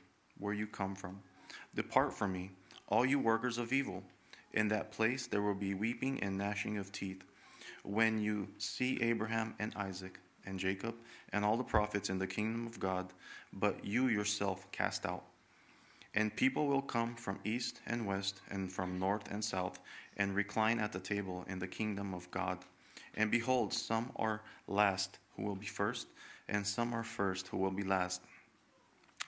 where you come from. Depart from me, all you workers of evil. In that place there will be weeping and gnashing of teeth. When you see Abraham and Isaac and Jacob and all the prophets in the kingdom of God, but you yourself cast out. And people will come from east and west and from north and south and recline at the table in the kingdom of God. And behold, some are last who will be first, and some are first who will be last.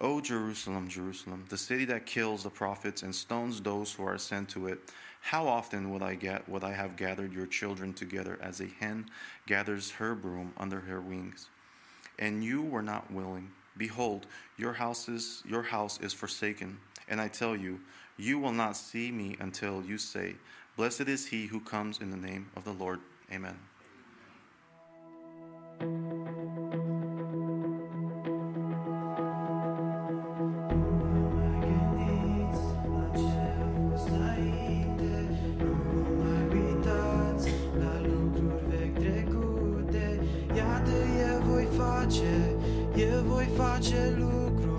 O Jerusalem, Jerusalem, the city that kills the prophets and stones those who are sent to it, how often would I get would I have gathered your children together as a hen gathers her broom under her wings? And you were not willing. Behold, your houses your house is forsaken, and I tell you, you will not see me until you say, Blessed is he who comes in the name of the Lord. Amen. Voi face lucruri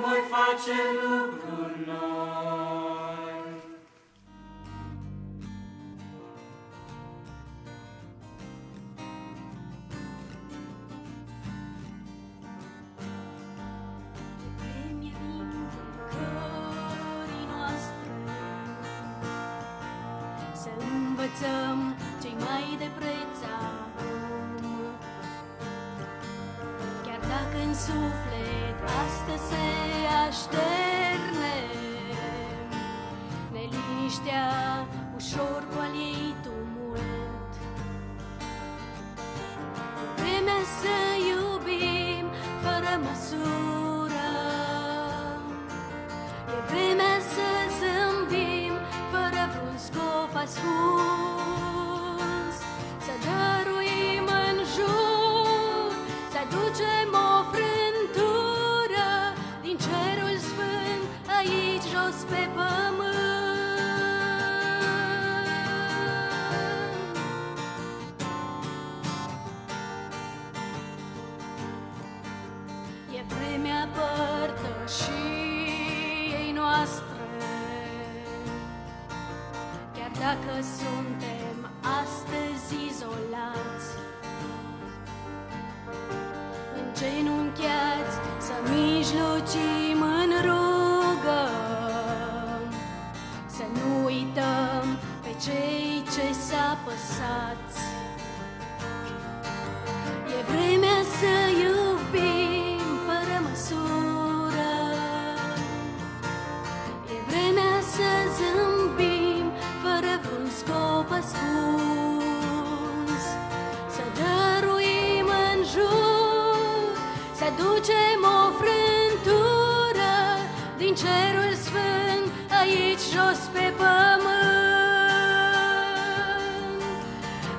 voi face lucruri. aducem o frântură din cerul sfânt aici jos pe pământ. E vremea părtășiei noastre, chiar dacă suntem mijlocim în rugăm Să nu uităm pe cei ce s-a păsați E vremea să iubim fără măsură. E vremea să zâmbim fără vreun scop ascuns. Să dăruim în jur, să ducem jos pe pământ.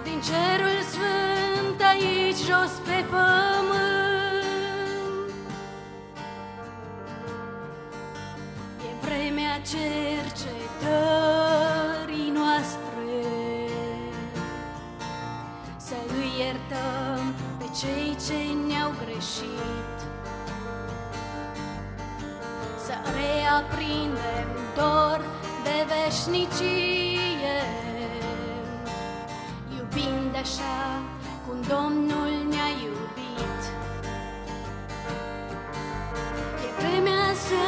Din cerul sfânt aici jos pe pământ. E vremea cercetării noastre să îi iertăm pe cei ce ne-au greșit. Să reaprindem dor de veșnicie. Iubind așa cum Domnul ne-a iubit. E vremea să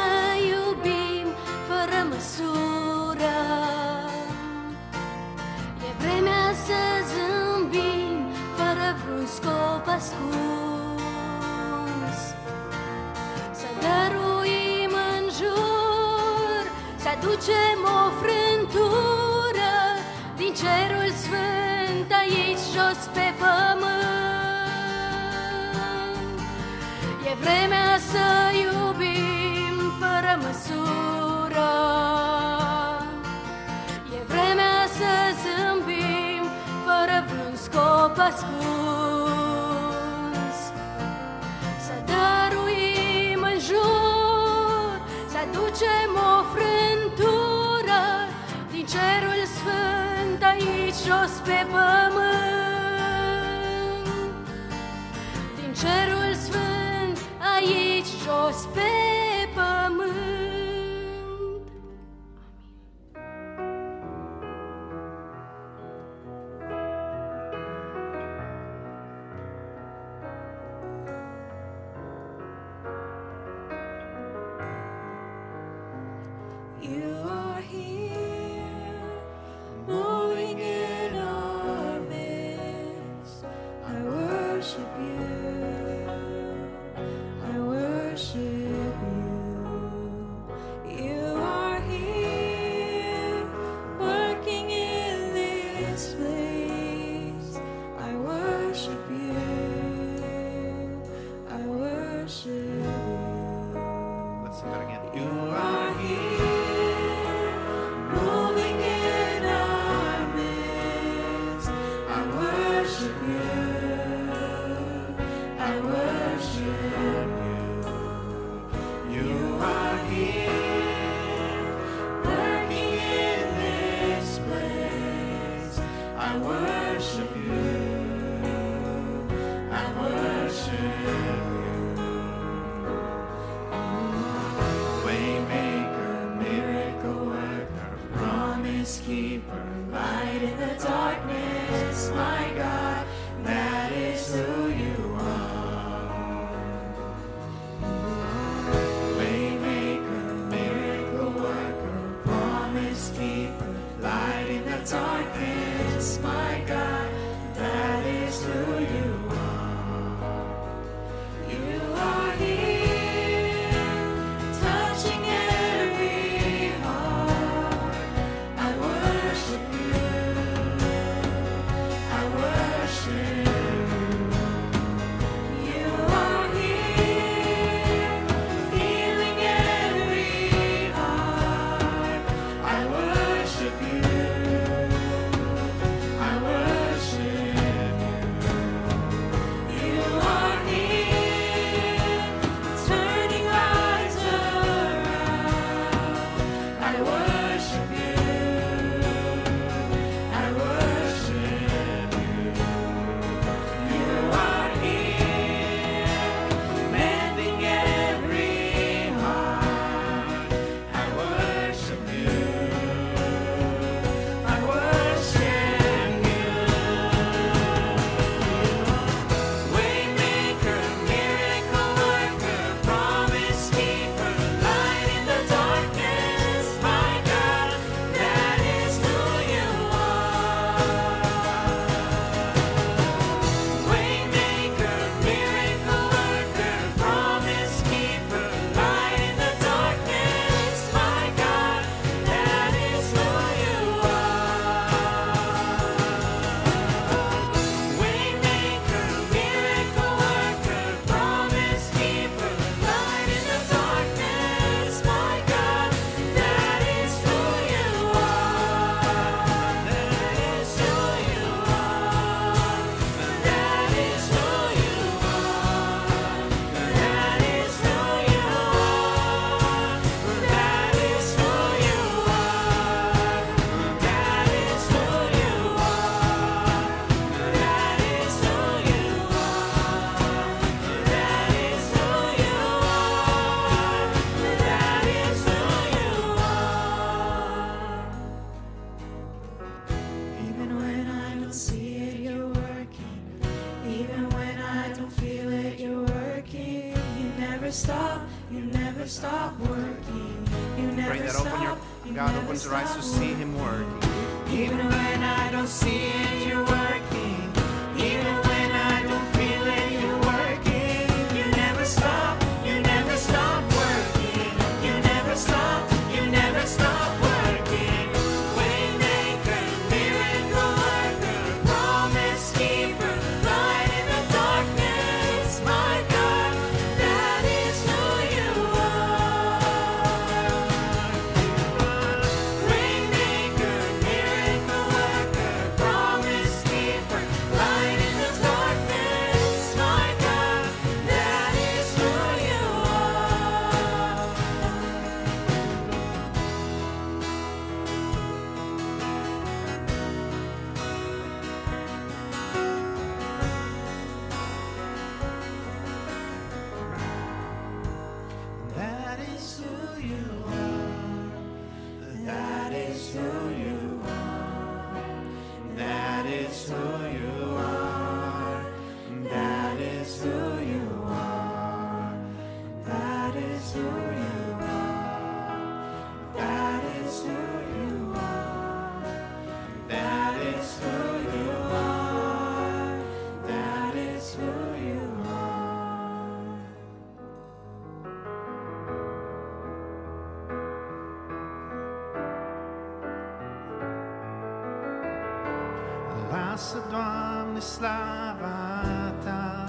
iubim fără măsură. E vremea să zâmbim fără vreun scop ascuns. aducem o frântură din cerul sfânt aici jos pe pământ. E vremea să iubim fără măsură, e vremea să zâmbim fără vreun scop ascuns. jos pe pământ, din cerul sfânt aici jos pe lasă, Doamne, slava Ta.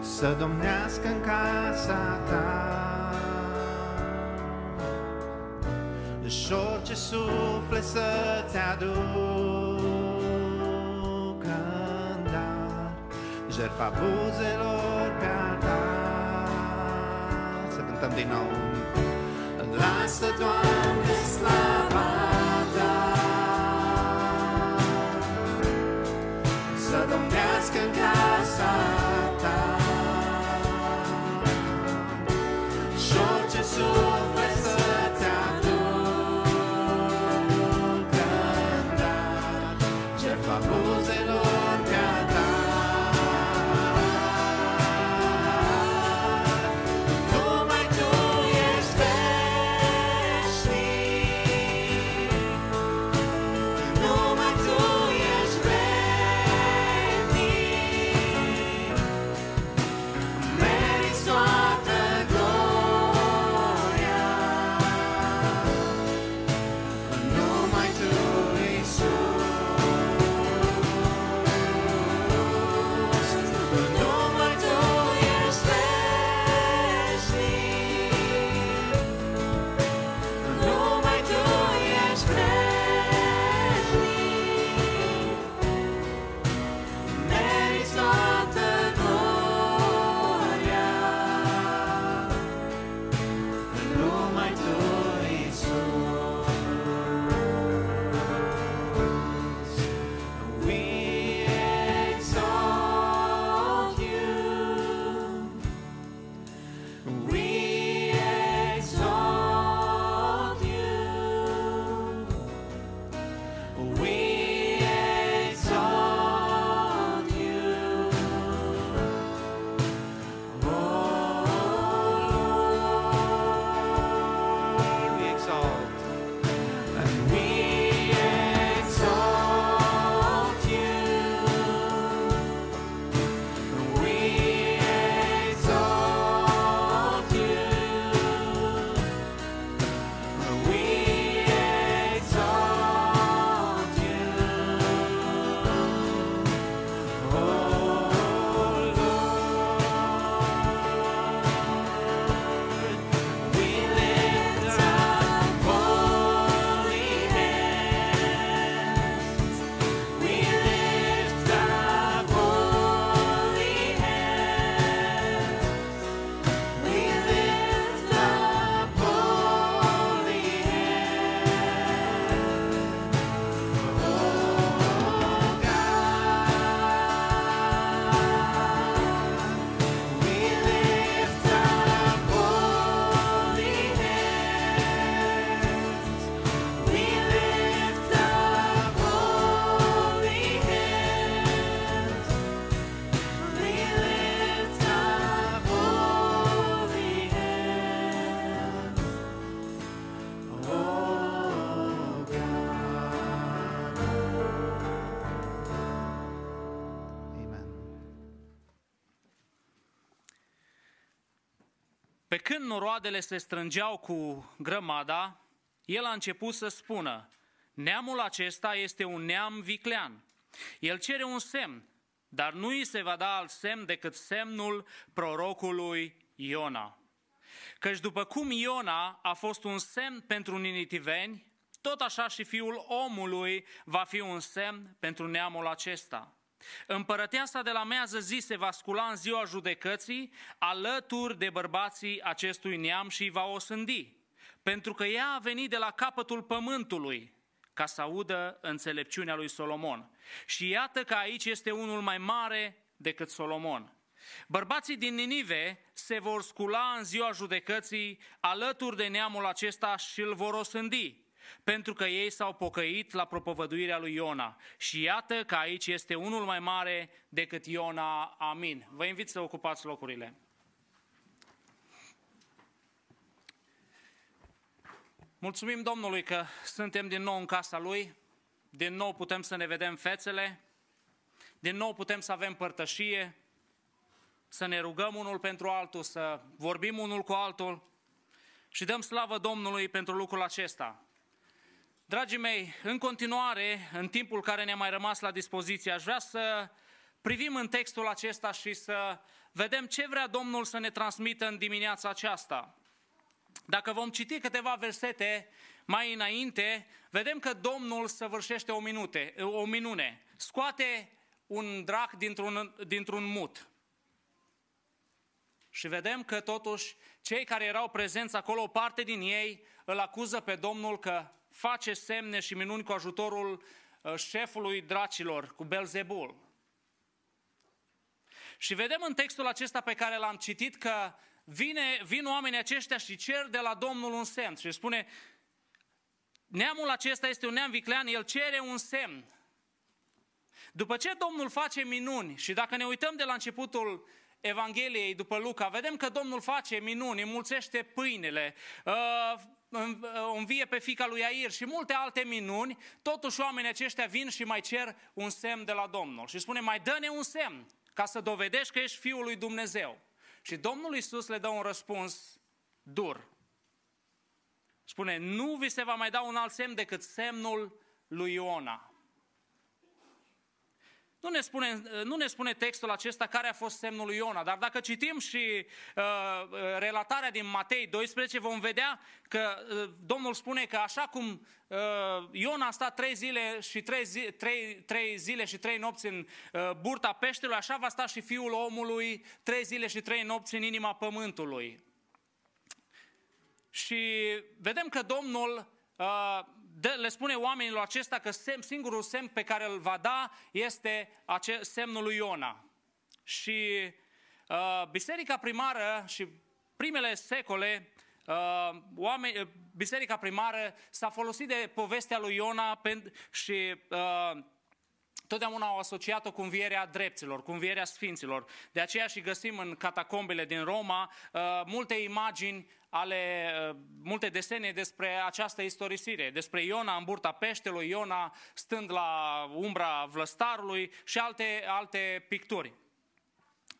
Să domnească în casa Ta. Și orice suflet să-ți aducă, în dar Jertfa buzelor pe altar Să cântăm din nou Lasă, Doamne, slavă escancar Show Jesus Pe când noroadele se strângeau cu grămada, el a început să spună, neamul acesta este un neam viclean. El cere un semn, dar nu îi se va da alt semn decât semnul prorocului Iona. Căci după cum Iona a fost un semn pentru ninitiveni, tot așa și fiul omului va fi un semn pentru neamul acesta. Împărăteasa de la mează zi se va scula în ziua judecății, alături de bărbații acestui neam și îi va osândi, pentru că ea a venit de la capătul pământului, ca să audă înțelepciunea lui Solomon. Și iată că aici este unul mai mare decât Solomon. Bărbații din Ninive se vor scula în ziua judecății alături de neamul acesta și îl vor osândi, pentru că ei s-au pocăit la propovăduirea lui Iona. Și iată că aici este unul mai mare decât Iona. Amin. Vă invit să ocupați locurile. Mulțumim Domnului că suntem din nou în casa Lui, din nou putem să ne vedem fețele, din nou putem să avem părtășie, să ne rugăm unul pentru altul, să vorbim unul cu altul și dăm slavă Domnului pentru lucrul acesta. Dragii mei, în continuare, în timpul care ne-a mai rămas la dispoziție, aș vrea să privim în textul acesta și să vedem ce vrea Domnul să ne transmită în dimineața aceasta. Dacă vom citi câteva versete mai înainte, vedem că Domnul săvârșește o, minute, o minune. Scoate un drac dintr-un, dintr-un mut. Și vedem că totuși cei care erau prezenți acolo, o parte din ei îl acuză pe Domnul că face semne și minuni cu ajutorul uh, șefului dracilor, cu Belzebul. Și vedem în textul acesta pe care l-am citit că vine, vin oamenii aceștia și cer de la Domnul un semn. Și spune, neamul acesta este un neam viclean, el cere un semn. După ce Domnul face minuni și dacă ne uităm de la începutul Evangheliei după Luca, vedem că Domnul face minuni, înmulțește pâinele, uh, învie pe fica lui Air și multe alte minuni, totuși oamenii aceștia vin și mai cer un semn de la Domnul. Și spune, mai dă-ne un semn ca să dovedești că ești Fiul lui Dumnezeu. Și Domnul Iisus le dă un răspuns dur. Spune, nu vi se va mai da un alt semn decât semnul lui Iona. Nu ne, spune, nu ne spune textul acesta care a fost semnul lui Iona, dar dacă citim și uh, relatarea din Matei 12, vom vedea că uh, Domnul spune că așa cum uh, Iona a stat trei zile și trei, zi, trei, trei zile și trei nopți în uh, burta peștelui, așa va sta și Fiul omului trei zile și trei nopți în inima pământului. Și vedem că Domnul uh, dă, le spune oamenilor acesta că sem, singurul semn pe care îl va da este ace, semnul lui Iona. Și uh, biserica primară și primele secole, uh, oameni, uh, biserica primară s-a folosit de povestea lui Iona pen, și uh, totdeauna au asociat-o cu învierea dreptilor, cu învierea sfinților. De aceea și găsim în catacombele din Roma uh, multe imagini ale uh, multe desene despre această istorisire, despre Iona în burta peștelui, Iona stând la umbra vlăstarului și alte, alte picturi.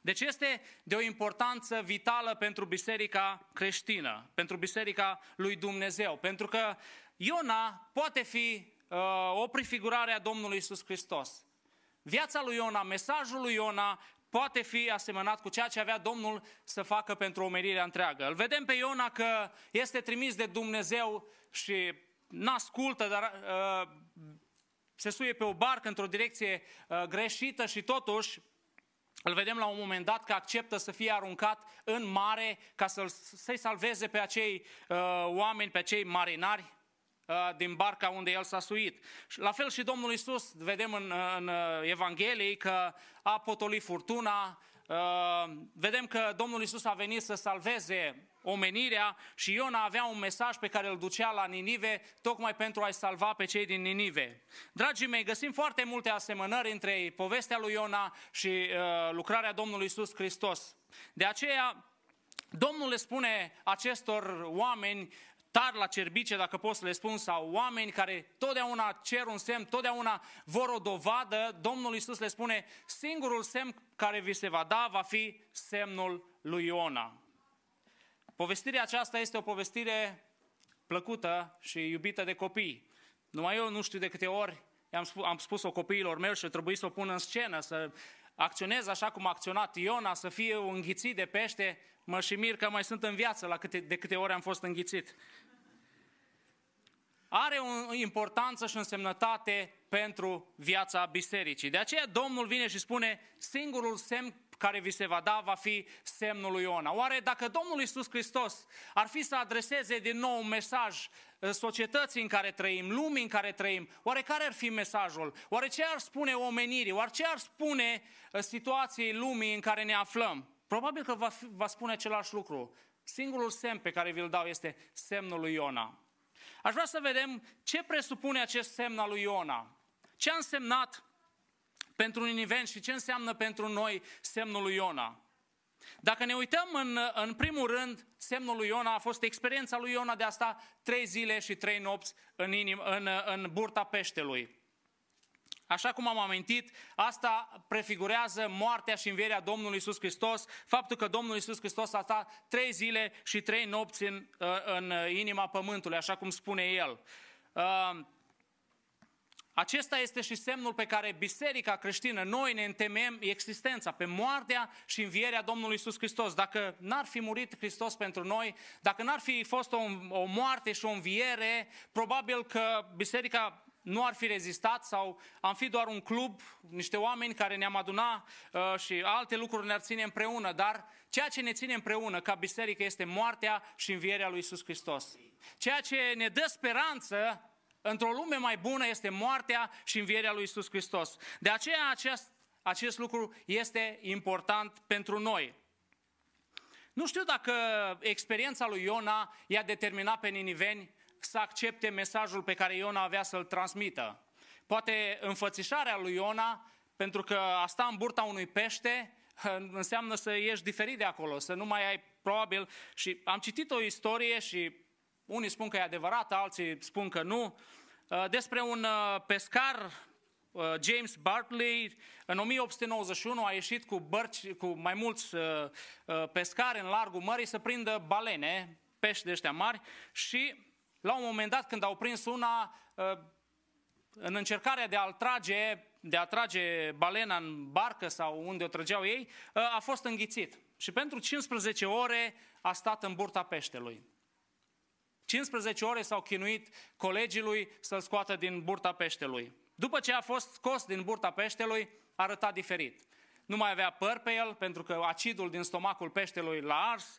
Deci este de o importanță vitală pentru biserica creștină, pentru biserica lui Dumnezeu, pentru că Iona poate fi uh, o prefigurare a Domnului Isus Hristos. Viața lui Iona, mesajul lui Iona poate fi asemănat cu ceea ce avea Domnul să facă pentru omenirea întreagă. Îl vedem pe Iona că este trimis de Dumnezeu și n-ascultă, dar uh, se suie pe o barcă într-o direcție uh, greșită și totuși îl vedem la un moment dat că acceptă să fie aruncat în mare ca să-l, să-i salveze pe acei uh, oameni, pe acei marinari Uh, din barca unde el s-a suit. La fel și Domnul Isus, vedem în, în uh, Evanghelie că a potolit furtuna, uh, vedem că Domnul Isus a venit să salveze omenirea și Iona avea un mesaj pe care îl ducea la Ninive tocmai pentru a-i salva pe cei din Ninive. Dragii mei, găsim foarte multe asemănări între povestea lui Iona și uh, lucrarea Domnului Isus Hristos. De aceea, Domnul le spune acestor oameni tar la cerbice, dacă pot să le spun, sau oameni care totdeauna cer un semn, totdeauna vor o dovadă, Domnul Iisus le spune, singurul semn care vi se va da va fi semnul lui Iona. Povestirea aceasta este o povestire plăcută și iubită de copii. Numai eu nu știu de câte ori am spus, am spus-o copiilor mei și trebuie să o pun în scenă, să acționez așa cum a acționat Iona, să fie un înghițit de pește, mă și mir că mai sunt în viață la câte, de câte ori am fost înghițit. Are o importanță și însemnătate pentru viața bisericii. De aceea Domnul vine și spune, singurul semn care vi se va da va fi semnul lui Iona. Oare dacă Domnul Iisus Hristos ar fi să adreseze din nou un mesaj uh, societății în care trăim, lumii în care trăim, oare care ar fi mesajul? Oare ce ar spune omenirii? Oare ce ar spune uh, situației lumii în care ne aflăm? Probabil că va, fi, va spune același lucru. Singurul semn pe care vi-l dau este semnul lui Iona. Aș vrea să vedem ce presupune acest semn al lui Iona. Ce a însemnat pentru Niniven și ce înseamnă pentru noi semnul lui Iona. Dacă ne uităm în, în primul rând, semnul lui Iona a fost experiența lui Iona de a sta trei zile și trei nopți în, inim, în, în burta peștelui. Așa cum am amintit, asta prefigurează moartea și învierea Domnului Isus Hristos, faptul că Domnul Isus Hristos a stat trei zile și trei nopți în, în inima pământului, așa cum spune El. Acesta este și semnul pe care biserica creștină, noi ne întemeiem existența pe moartea și învierea Domnului Isus Hristos. Dacă n-ar fi murit Hristos pentru noi, dacă n-ar fi fost o, o moarte și o înviere, probabil că biserica nu ar fi rezistat sau am fi doar un club, niște oameni care ne-am adunat uh, și alte lucruri ne-ar ține împreună, dar ceea ce ne ține împreună ca biserică este moartea și învierea lui Isus Hristos. Ceea ce ne dă speranță într-o lume mai bună este moartea și învierea lui Isus Hristos. De aceea acest, acest lucru este important pentru noi. Nu știu dacă experiența lui Iona i-a determinat pe niniveni să accepte mesajul pe care Iona avea să-l transmită. Poate înfățișarea lui Iona, pentru că a sta în burta unui pește înseamnă să ieși diferit de acolo, să nu mai ai probabil... Și am citit o istorie și unii spun că e adevărat, alții spun că nu, uh, despre un uh, pescar, uh, James Bartley, în 1891 a ieșit cu, bărci, cu mai mulți pescari în largul mării să prindă balene, pești de ăștia mari și la un moment dat când au prins una, în încercarea de a-l trage, de a trage balena în barcă sau unde o trăgeau ei, a fost înghițit. Și pentru 15 ore a stat în burta peștelui. 15 ore s-au chinuit colegii lui să-l scoată din burta peștelui. După ce a fost scos din burta peștelui, arăta diferit. Nu mai avea păr pe el, pentru că acidul din stomacul peștelui l-a ars.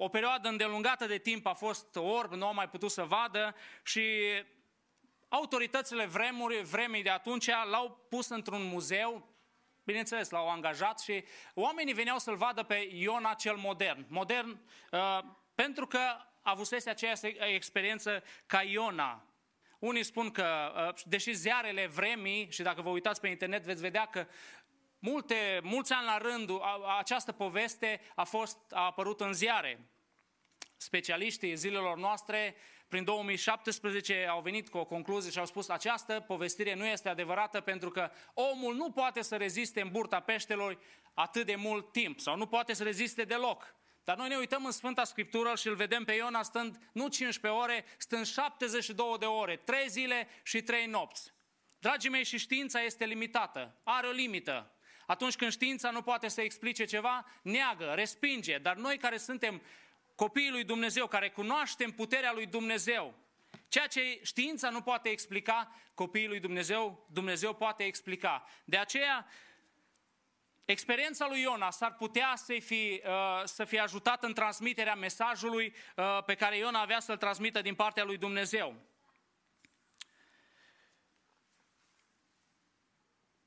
Uh, o perioadă îndelungată de timp a fost orb, nu a mai putut să vadă și autoritățile vremuri, vremii de atunci l-au pus într-un muzeu, bineînțeles, l-au angajat și oamenii veneau să-l vadă pe Iona cel modern. Modern uh, pentru că avusese aceeași experiență ca Iona. Unii spun că, uh, deși ziarele vremii, și dacă vă uitați pe internet veți vedea că multe, mulți ani la rând această poveste a, fost, a apărut în ziare. Specialiștii zilelor noastre, prin 2017, au venit cu o concluzie și au spus această povestire nu este adevărată pentru că omul nu poate să reziste în burta peștelor atât de mult timp sau nu poate să reziste deloc. Dar noi ne uităm în Sfânta Scriptură și îl vedem pe Iona stând nu 15 ore, stând 72 de ore, 3 zile și 3 nopți. Dragii mei, și știința este limitată, are o limită. Atunci când știința nu poate să explice ceva, neagă, respinge. Dar noi care suntem copiii lui Dumnezeu, care cunoaștem puterea lui Dumnezeu, ceea ce știința nu poate explica, copiii lui Dumnezeu, Dumnezeu poate explica. De aceea, Experiența lui Iona s-ar putea să fi, uh, să fie ajutat în transmiterea mesajului uh, pe care Iona avea să-l transmită din partea lui Dumnezeu.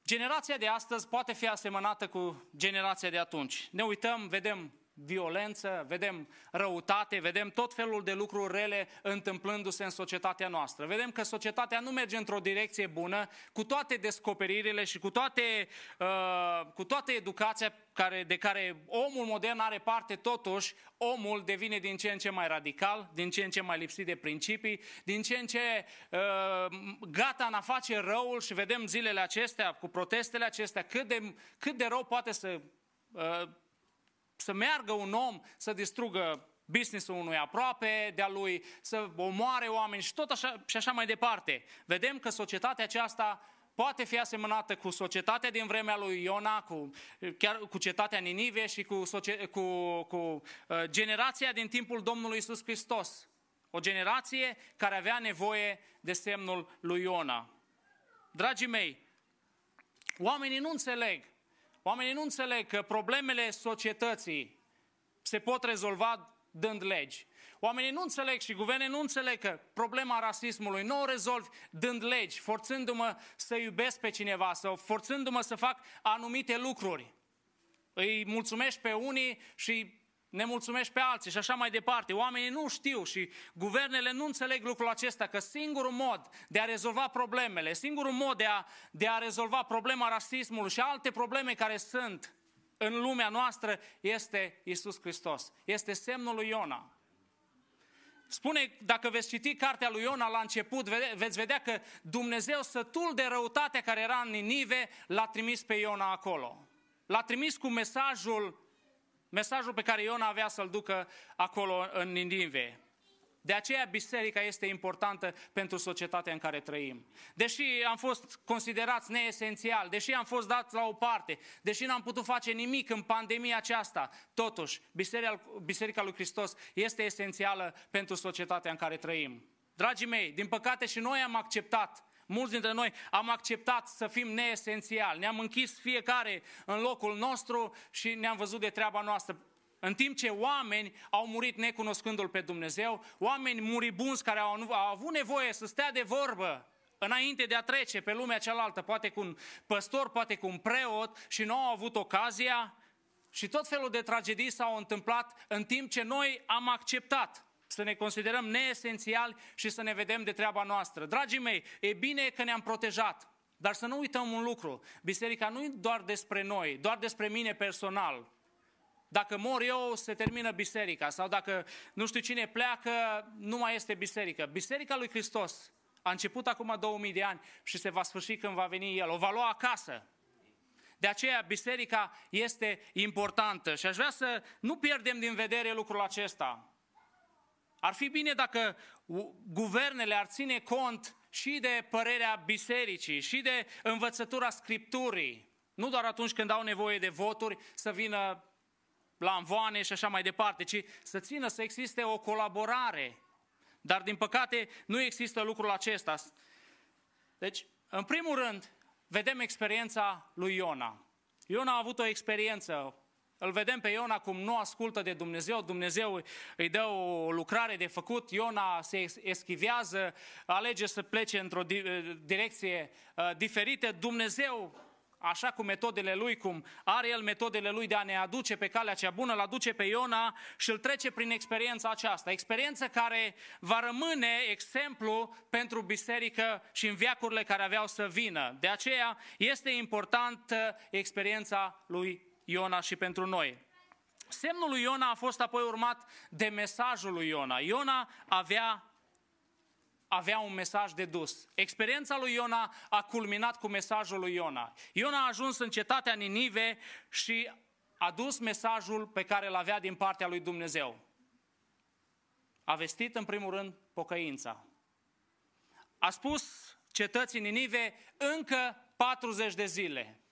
Generația de astăzi poate fi asemănată cu generația de atunci. Ne uităm, vedem violență, vedem răutate, vedem tot felul de lucruri rele întâmplându-se în societatea noastră. Vedem că societatea nu merge într-o direcție bună, cu toate descoperirile și cu toate, uh, cu toată educația care, de care omul modern are parte, totuși omul devine din ce în ce mai radical, din ce în ce mai lipsit de principii, din ce în ce uh, gata în a face răul și vedem zilele acestea, cu protestele acestea, cât de, cât de rău poate să uh, să meargă un om să distrugă businessul unui aproape de-a lui, să omoare oameni și tot așa, și așa mai departe. Vedem că societatea aceasta poate fi asemănată cu societatea din vremea lui Iona, cu, chiar cu cetatea Ninive și cu, socie, cu, cu uh, generația din timpul Domnului Isus Hristos. O generație care avea nevoie de semnul lui Iona. Dragii mei, oamenii nu înțeleg. Oamenii nu înțeleg că problemele societății se pot rezolva dând legi. Oamenii nu înțeleg și guverne nu înțeleg că problema rasismului nu o rezolvi dând legi, forțându-mă să iubesc pe cineva sau forțându-mă să fac anumite lucruri. Îi mulțumești pe unii și ne mulțumești pe alții și așa mai departe. Oamenii nu știu și guvernele nu înțeleg lucrul acesta, că singurul mod de a rezolva problemele, singurul mod de a, de a rezolva problema rasismului și alte probleme care sunt în lumea noastră este Isus Hristos. Este semnul lui Iona. Spune, dacă veți citi cartea lui Iona la început, veți vedea că Dumnezeu, sătul de răutatea care era în Ninive, l-a trimis pe Iona acolo. L-a trimis cu mesajul, mesajul pe care Iona avea să-l ducă acolo în Ninive. De aceea biserica este importantă pentru societatea în care trăim. Deși am fost considerați neesențial, deși am fost dați la o parte, deși n-am putut face nimic în pandemia aceasta, totuși biserica, biserica lui Hristos este esențială pentru societatea în care trăim. Dragii mei, din păcate și noi am acceptat Mulți dintre noi am acceptat să fim neesențiali. Ne-am închis fiecare în locul nostru și ne-am văzut de treaba noastră. În timp ce oameni au murit necunoscându-L pe Dumnezeu, oameni muribunzi care au, au avut nevoie să stea de vorbă înainte de a trece pe lumea cealaltă, poate cu un păstor, poate cu un preot și nu au avut ocazia și tot felul de tragedii s-au întâmplat în timp ce noi am acceptat să ne considerăm neesențiali și să ne vedem de treaba noastră. Dragii mei, e bine că ne-am protejat, dar să nu uităm un lucru. Biserica nu e doar despre noi, doar despre mine personal. Dacă mor eu, se termină biserica. Sau dacă nu știu cine pleacă, nu mai este biserică. Biserica lui Hristos a început acum 2000 de ani și se va sfârși când va veni El. O va lua acasă. De aceea biserica este importantă și aș vrea să nu pierdem din vedere lucrul acesta. Ar fi bine dacă guvernele ar ține cont și de părerea bisericii, și de învățătura Scripturii. Nu doar atunci când au nevoie de voturi să vină la învoane și așa mai departe, ci să țină să existe o colaborare. Dar, din păcate, nu există lucrul acesta. Deci, în primul rând, vedem experiența lui Iona. Iona a avut o experiență. Îl vedem pe Iona cum nu ascultă de Dumnezeu, Dumnezeu îi dă o lucrare de făcut, Iona se eschivează, alege să plece într-o direcție uh, diferită, Dumnezeu așa cu metodele lui, cum are el metodele lui de a ne aduce pe calea cea bună, îl aduce pe Iona și îl trece prin experiența aceasta. Experiență care va rămâne exemplu pentru biserică și în viacurile care aveau să vină. De aceea este importantă experiența lui Iona și pentru noi. Semnul lui Iona a fost apoi urmat de mesajul lui Iona. Iona avea avea un mesaj de dus. Experiența lui Iona a culminat cu mesajul lui Iona. Iona a ajuns în cetatea Ninive și a dus mesajul pe care îl avea din partea lui Dumnezeu. A vestit în primul rând pocăința. A spus cetății Ninive încă 40 de zile.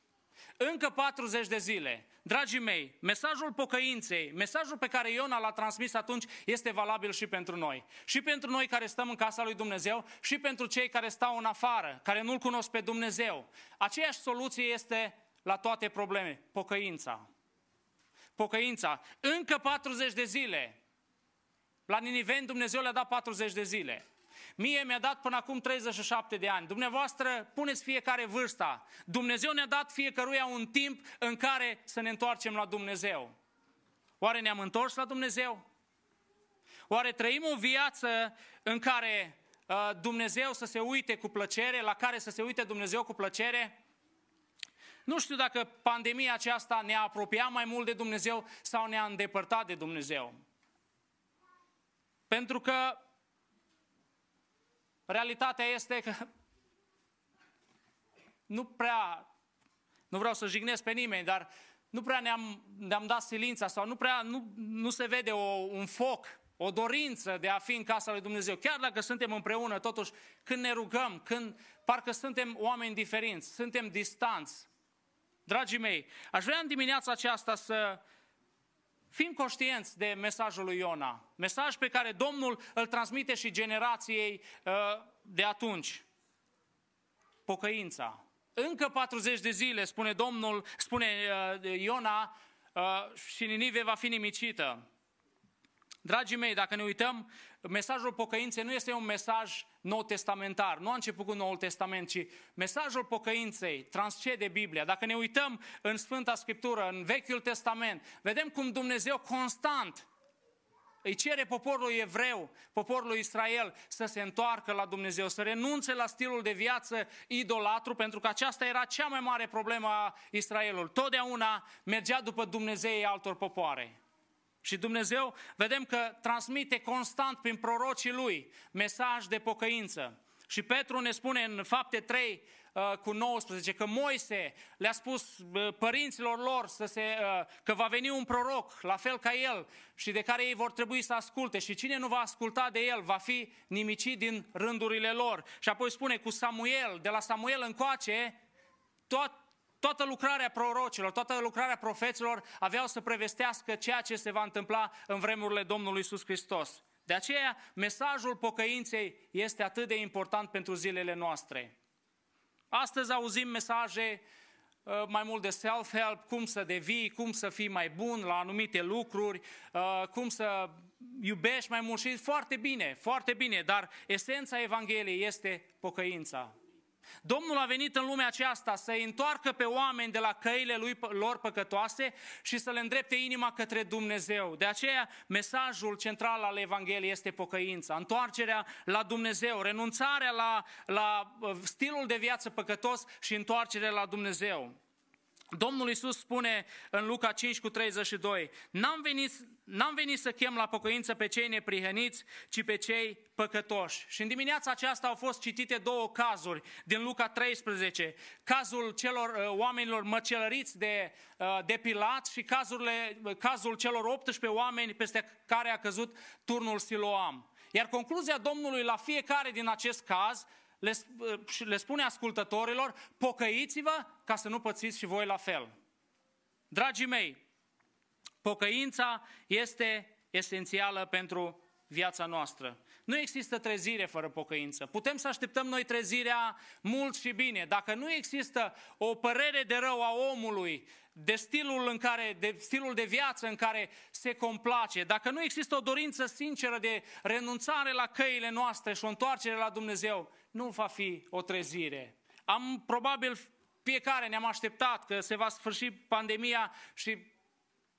Încă 40 de zile. Dragii mei, mesajul pocăinței, mesajul pe care Iona l-a transmis atunci este valabil și pentru noi. Și pentru noi care stăm în casa lui Dumnezeu și pentru cei care stau în afară, care nu-L cunosc pe Dumnezeu. Aceeași soluție este la toate probleme, pocăința. Pocăința. Încă 40 de zile. La Niniveni Dumnezeu le-a dat 40 de zile. Mie mi-a dat până acum 37 de ani. Dumneavoastră puneți fiecare vârsta. Dumnezeu ne-a dat fiecăruia un timp în care să ne întoarcem la Dumnezeu. Oare ne-am întors la Dumnezeu? Oare trăim o viață în care uh, Dumnezeu să se uite cu plăcere, la care să se uite Dumnezeu cu plăcere? Nu știu dacă pandemia aceasta ne-a apropiat mai mult de Dumnezeu sau ne-a îndepărtat de Dumnezeu. Pentru că Realitatea este că nu prea, nu vreau să jignesc pe nimeni, dar nu prea ne-am, ne-am dat silința sau nu prea nu, nu se vede o, un foc, o dorință de a fi în casa lui Dumnezeu. Chiar dacă suntem împreună, totuși, când ne rugăm, când parcă suntem oameni diferiți, suntem distanți. Dragii mei, aș vrea în dimineața aceasta să fim conștienți de mesajul lui Iona. Mesaj pe care Domnul îl transmite și generației uh, de atunci. Pocăința. Încă 40 de zile, spune Domnul, spune uh, Iona, uh, și Ninive va fi nimicită. Dragii mei, dacă ne uităm, mesajul pocăinței nu este un mesaj nou testamentar, nu a început cu Noul Testament, ci mesajul pocăinței transcede Biblia. Dacă ne uităm în Sfânta Scriptură, în Vechiul Testament, vedem cum Dumnezeu constant îi cere poporului evreu, poporului Israel, să se întoarcă la Dumnezeu, să renunțe la stilul de viață idolatru, pentru că aceasta era cea mai mare problemă a Israelului. Totdeauna mergea după Dumnezeii altor popoare. Și Dumnezeu, vedem că transmite constant prin prorocii lui mesaj de pocăință. Și Petru ne spune în fapte 3 uh, cu 19 că Moise le-a spus uh, părinților lor să se, uh, că va veni un proroc, la fel ca el, și de care ei vor trebui să asculte. Și cine nu va asculta de el va fi nimicit din rândurile lor. Și apoi spune cu Samuel, de la Samuel încoace, tot, Toată lucrarea prorocilor, toată lucrarea profeților aveau să prevestească ceea ce se va întâmpla în vremurile Domnului Isus Hristos. De aceea, mesajul pocăinței este atât de important pentru zilele noastre. Astăzi auzim mesaje uh, mai mult de self-help, cum să devii, cum să fii mai bun la anumite lucruri, uh, cum să iubești mai mult și foarte bine, foarte bine, dar esența Evangheliei este pocăința. Domnul a venit în lumea aceasta să îi întoarcă pe oameni de la căile lui, lor păcătoase și să le îndrepte inima către Dumnezeu. De aceea, mesajul central al Evangheliei este pocăința, întoarcerea la Dumnezeu, renunțarea la, la uh, stilul de viață păcătos și întoarcerea la Dumnezeu. Domnul Iisus spune în Luca 5 cu 32, n-am venit, n-am venit să chem la pocăință pe cei neprihăniți, ci pe cei păcătoși. Și în dimineața aceasta au fost citite două cazuri din Luca 13. Cazul celor uh, oamenilor măcelăriți de, uh, de Pilat și cazurile, cazul celor 18 oameni peste care a căzut turnul Siloam. Iar concluzia Domnului la fiecare din acest caz le, le spune ascultătorilor, pocăiți-vă ca să nu pățiți și voi la fel. Dragii mei, pocăința este esențială pentru viața noastră. Nu există trezire fără pocăință. Putem să așteptăm noi trezirea mult și bine. Dacă nu există o părere de rău a omului, de stilul, în care, de stilul de viață în care se complace, dacă nu există o dorință sinceră de renunțare la căile noastre și o întoarcere la Dumnezeu, nu va fi o trezire. Am probabil fiecare ne-am așteptat că se va sfârși pandemia și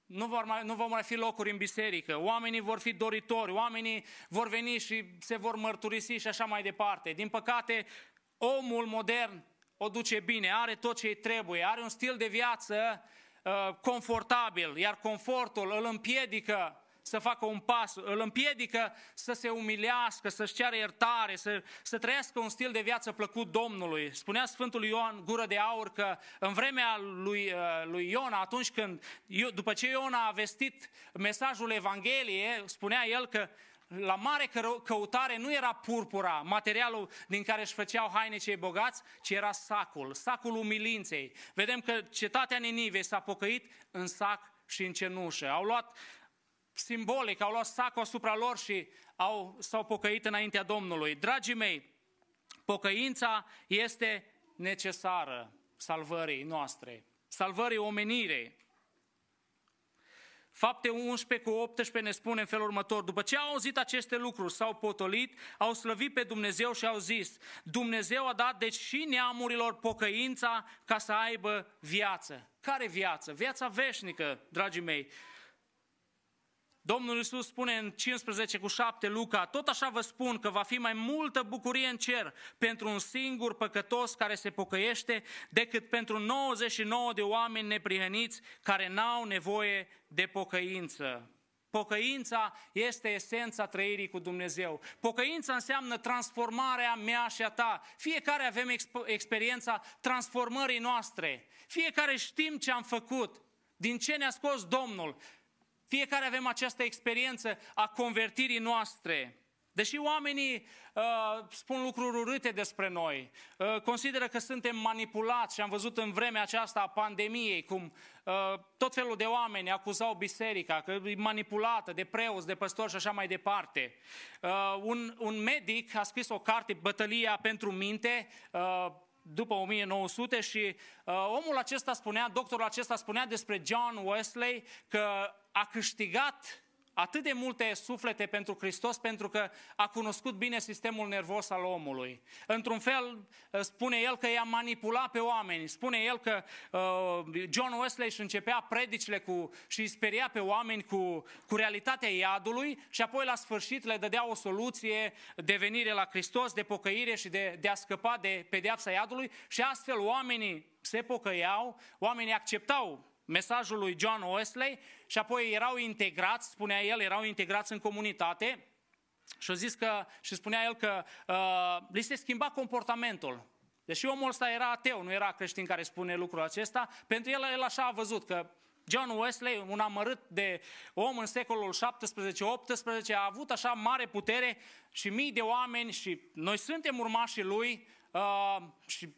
nu vor, mai, nu vor mai fi locuri în biserică, oamenii vor fi doritori, oamenii vor veni și se vor mărturisi și așa mai departe. Din păcate, omul modern o duce bine, are tot ce îi trebuie, are un stil de viață uh, confortabil, iar confortul îl împiedică să facă un pas, îl împiedică să se umilească, să-și ceară iertare, să, să trăiască un stil de viață plăcut Domnului. Spunea Sfântul Ioan, gură de aur, că în vremea lui, uh, lui Iona, atunci când, după ce Iona a vestit mesajul Evangheliei, spunea el că la mare căutare nu era purpura, materialul din care își făceau haine cei bogați, ci era sacul, sacul umilinței. Vedem că cetatea Ninive s-a pocăit în sac și în cenușă. Au luat simbolic, au luat sacul asupra lor și au, s-au pocăit înaintea Domnului. Dragii mei, pocăința este necesară salvării noastre, salvării omenirei. Fapte 11 cu 18 ne spune în felul următor, după ce au auzit aceste lucruri, s-au potolit, au slăvit pe Dumnezeu și au zis, Dumnezeu a dat deci și neamurilor pocăința ca să aibă viață. Care viață? Viața veșnică, dragii mei. Domnul Iisus spune în 15 cu 7 Luca, tot așa vă spun că va fi mai multă bucurie în cer pentru un singur păcătos care se pocăiește decât pentru 99 de oameni neprihăniți care n-au nevoie de pocăință. Pocăința este esența trăirii cu Dumnezeu. Pocăința înseamnă transformarea mea și a ta. Fiecare avem experiența transformării noastre. Fiecare știm ce am făcut. Din ce ne-a scos Domnul? Fiecare avem această experiență a convertirii noastre. Deși oamenii uh, spun lucruri urâte despre noi, uh, consideră că suntem manipulați și am văzut în vremea aceasta a pandemiei cum uh, tot felul de oameni acuzau biserica că e manipulată de preoți, de păstori și așa mai departe. Uh, un, un medic a scris o carte, Bătălia pentru minte, uh, după 1900 și uh, omul acesta spunea, doctorul acesta spunea despre John Wesley că a câștigat atât de multe suflete pentru Hristos pentru că a cunoscut bine sistemul nervos al omului. Într-un fel, spune el că i-a manipulat pe oameni. Spune el că uh, John Wesley își începea predicile cu, și îi speria pe oameni cu, cu realitatea iadului și apoi la sfârșit le dădea o soluție de venire la Hristos, de pocăire și de, de a scăpa de pedeapsa iadului și astfel oamenii se pocăiau, oamenii acceptau mesajul lui John Wesley și apoi erau integrați, spunea el, erau integrați în comunitate și a zis că, și spunea el că uh, li se schimba comportamentul. Deși omul ăsta era ateu, nu era creștin care spune lucrul acesta, pentru el, el așa a văzut că John Wesley, un amărât de om în secolul 17-18, a avut așa mare putere și mii de oameni și noi suntem urmașii lui uh, și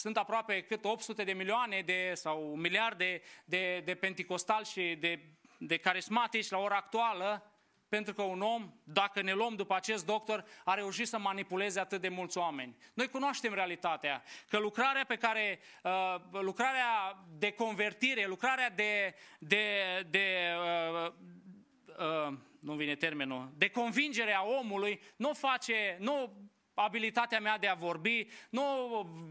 sunt aproape cât 800 de milioane de, sau un miliard de, de, de penticostali și de, de carismatici la ora actuală, pentru că un om, dacă ne luăm după acest doctor, a reușit să manipuleze atât de mulți oameni. Noi cunoaștem realitatea, că lucrarea pe care, uh, lucrarea de convertire, lucrarea de, de, de uh, uh, nu vine termenul, de convingere a omului, nu face, nu abilitatea mea de a vorbi, nu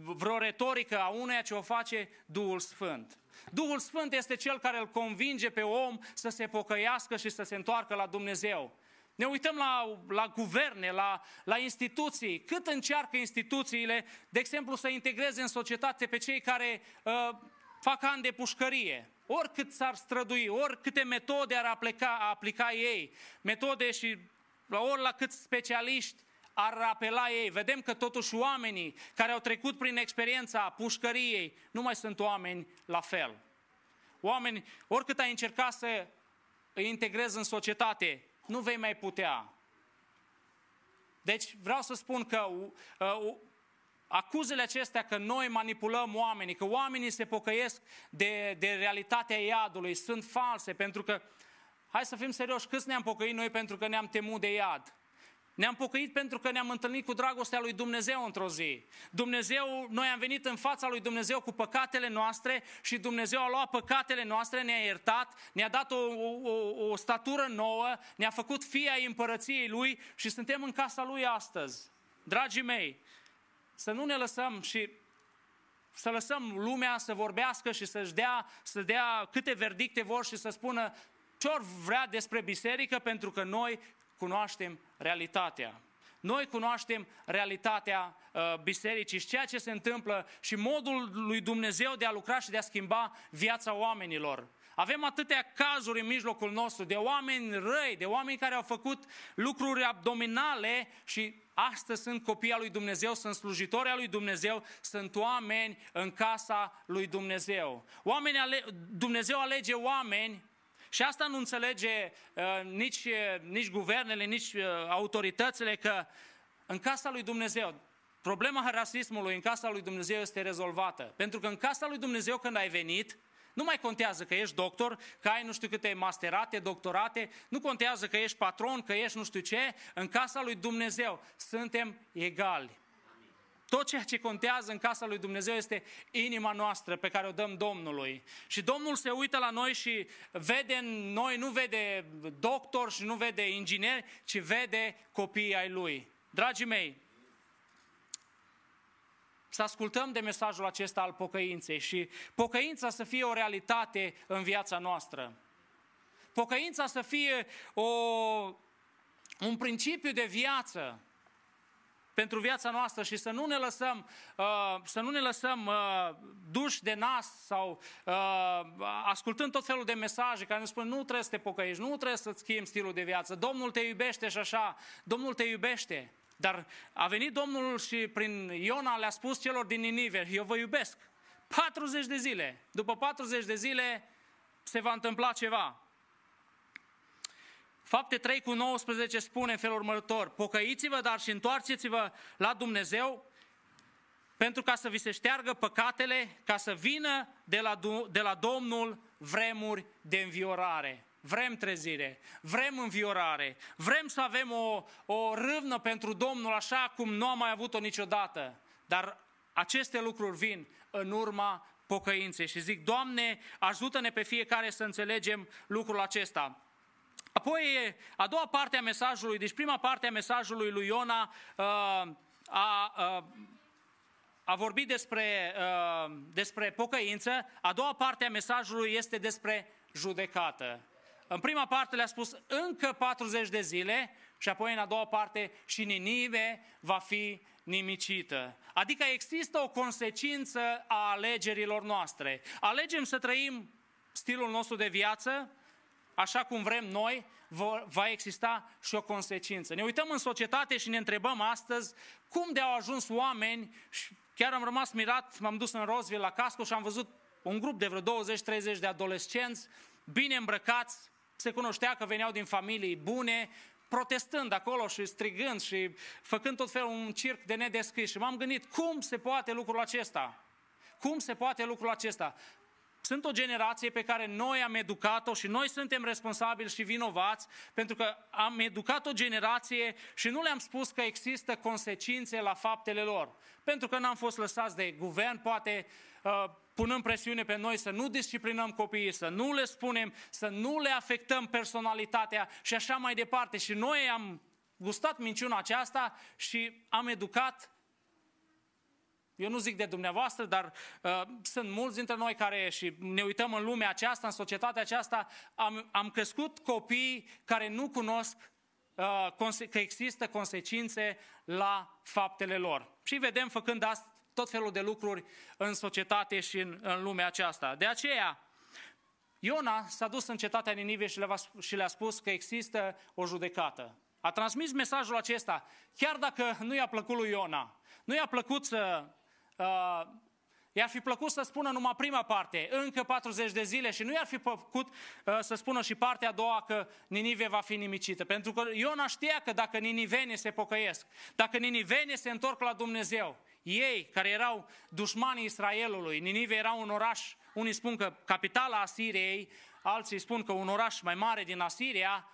vreo retorică a uneia ce o face Duhul Sfânt. Duhul Sfânt este cel care îl convinge pe om să se pocăiască și să se întoarcă la Dumnezeu. Ne uităm la, la guverne, la, la instituții. Cât încearcă instituțiile, de exemplu, să integreze în societate pe cei care uh, fac ani de pușcărie. Oricât s-ar strădui, oricâte metode ar aplica, aplica ei, metode și la ori la cât specialiști ar apela ei. Vedem că totuși oamenii care au trecut prin experiența pușcăriei nu mai sunt oameni la fel. Oameni, oricât ai încerca să îi integrezi în societate, nu vei mai putea. Deci vreau să spun că uh, acuzele acestea că noi manipulăm oamenii, că oamenii se pocăiesc de, de realitatea iadului, sunt false, pentru că, hai să fim serioși, câți ne-am pocăit noi pentru că ne-am temut de iad? Ne-am pocăit pentru că ne-am întâlnit cu dragostea lui Dumnezeu într-o zi. Dumnezeu, noi am venit în fața lui Dumnezeu cu păcatele noastre și Dumnezeu a luat păcatele noastre, ne-a iertat, ne-a dat o, o, o statură nouă, ne-a făcut fii ai împărăției lui și suntem în casa lui astăzi. Dragii mei, să nu ne lăsăm și să lăsăm lumea să vorbească și să-și dea, să dea câte verdicte vor și să spună ce ori vrea despre biserică, pentru că noi cunoaștem realitatea. Noi cunoaștem realitatea uh, bisericii și ceea ce se întâmplă și modul lui Dumnezeu de a lucra și de a schimba viața oamenilor. Avem atâtea cazuri în mijlocul nostru de oameni răi, de oameni care au făcut lucruri abdominale și astăzi sunt copii al lui Dumnezeu, sunt slujitori al lui Dumnezeu, sunt oameni în casa lui Dumnezeu. Oameni ale, Dumnezeu alege oameni și asta nu înțelege uh, nici, uh, nici guvernele, nici uh, autoritățile că în casa lui Dumnezeu, problema rasismului în casa lui Dumnezeu este rezolvată. Pentru că în casa lui Dumnezeu când ai venit, nu mai contează că ești doctor, că ai nu știu câte masterate, doctorate, nu contează că ești patron, că ești nu știu ce, în casa lui Dumnezeu suntem egali. Tot ceea ce contează în casa lui Dumnezeu este inima noastră pe care o dăm Domnului. Și Domnul se uită la noi și vede în noi, nu vede doctor și nu vede inginer, ci vede copiii ai Lui. Dragii mei, să ascultăm de mesajul acesta al pocăinței și pocăința să fie o realitate în viața noastră. Pocăința să fie o, un principiu de viață pentru viața noastră și să nu ne lăsăm, uh, să nu ne lăsăm uh, duși de nas sau uh, ascultând tot felul de mesaje care ne spun nu trebuie să te pocăiești, nu trebuie să-ți schimbi stilul de viață, Domnul te iubește și așa, Domnul te iubește. Dar a venit Domnul și prin Iona le-a spus celor din Ninive, eu vă iubesc. 40 de zile. După 40 de zile se va întâmpla ceva. Fapte 3 cu 19 spune în felul următor, pocăiți-vă, dar și întoarceți-vă la Dumnezeu pentru ca să vi se șteargă păcatele, ca să vină de la, Du- de la Domnul vremuri de înviorare. Vrem trezire, vrem înviorare, vrem să avem o, o râvnă pentru Domnul așa cum nu am mai avut-o niciodată. Dar aceste lucruri vin în urma pocăinței și zic, Doamne, ajută-ne pe fiecare să înțelegem lucrul acesta. Apoi, a doua parte a mesajului, deci prima parte a mesajului lui Iona uh, a, a, a vorbit despre, uh, despre pocăință, a doua parte a mesajului este despre judecată. În prima parte le-a spus încă 40 de zile și apoi în a doua parte și Ninive va fi nimicită. Adică există o consecință a alegerilor noastre. Alegem să trăim stilul nostru de viață, așa cum vrem noi, va- va exista și o consecință. Ne uităm în societate și ne întrebăm astăzi cum de au ajuns oameni, și chiar am rămas mirat, m-am dus în Rosville la Casco și am văzut un grup de vreo 20-30 de adolescenți, bine îmbrăcați, se cunoștea că veneau din familii bune, protestând acolo și strigând și făcând tot felul un circ de nedescris. Și m-am gândit, cum se poate lucrul acesta? Cum se poate lucrul acesta? Sunt o generație pe care noi am educat-o și noi suntem responsabili și vinovați pentru că am educat o generație și nu le-am spus că există consecințe la faptele lor. Pentru că n-am fost lăsați de guvern, poate uh, punând presiune pe noi să nu disciplinăm copiii, să nu le spunem, să nu le afectăm personalitatea și așa mai departe. Și noi am gustat minciuna aceasta și am educat eu nu zic de dumneavoastră, dar uh, sunt mulți dintre noi care și ne uităm în lumea aceasta, în societatea aceasta, am, am crescut copii care nu cunosc uh, conse- că există consecințe la faptele lor. Și vedem făcând asta tot felul de lucruri în societate și în, în lumea aceasta. De aceea, Iona s-a dus în cetatea Ninive și le-a, și le-a spus că există o judecată. A transmis mesajul acesta, chiar dacă nu i-a plăcut lui Iona. Nu i-a plăcut să... Uh, i-ar fi plăcut să spună numai prima parte, încă 40 de zile și nu i-ar fi plăcut uh, să spună și partea a doua că Ninive va fi nimicită. Pentru că Iona știa că dacă ninivenii se pocăiesc, dacă ninivenii se întorc la Dumnezeu, ei, care erau dușmanii Israelului, Ninive era un oraș, unii spun că capitala Asiriei, alții spun că un oraș mai mare din Asiria,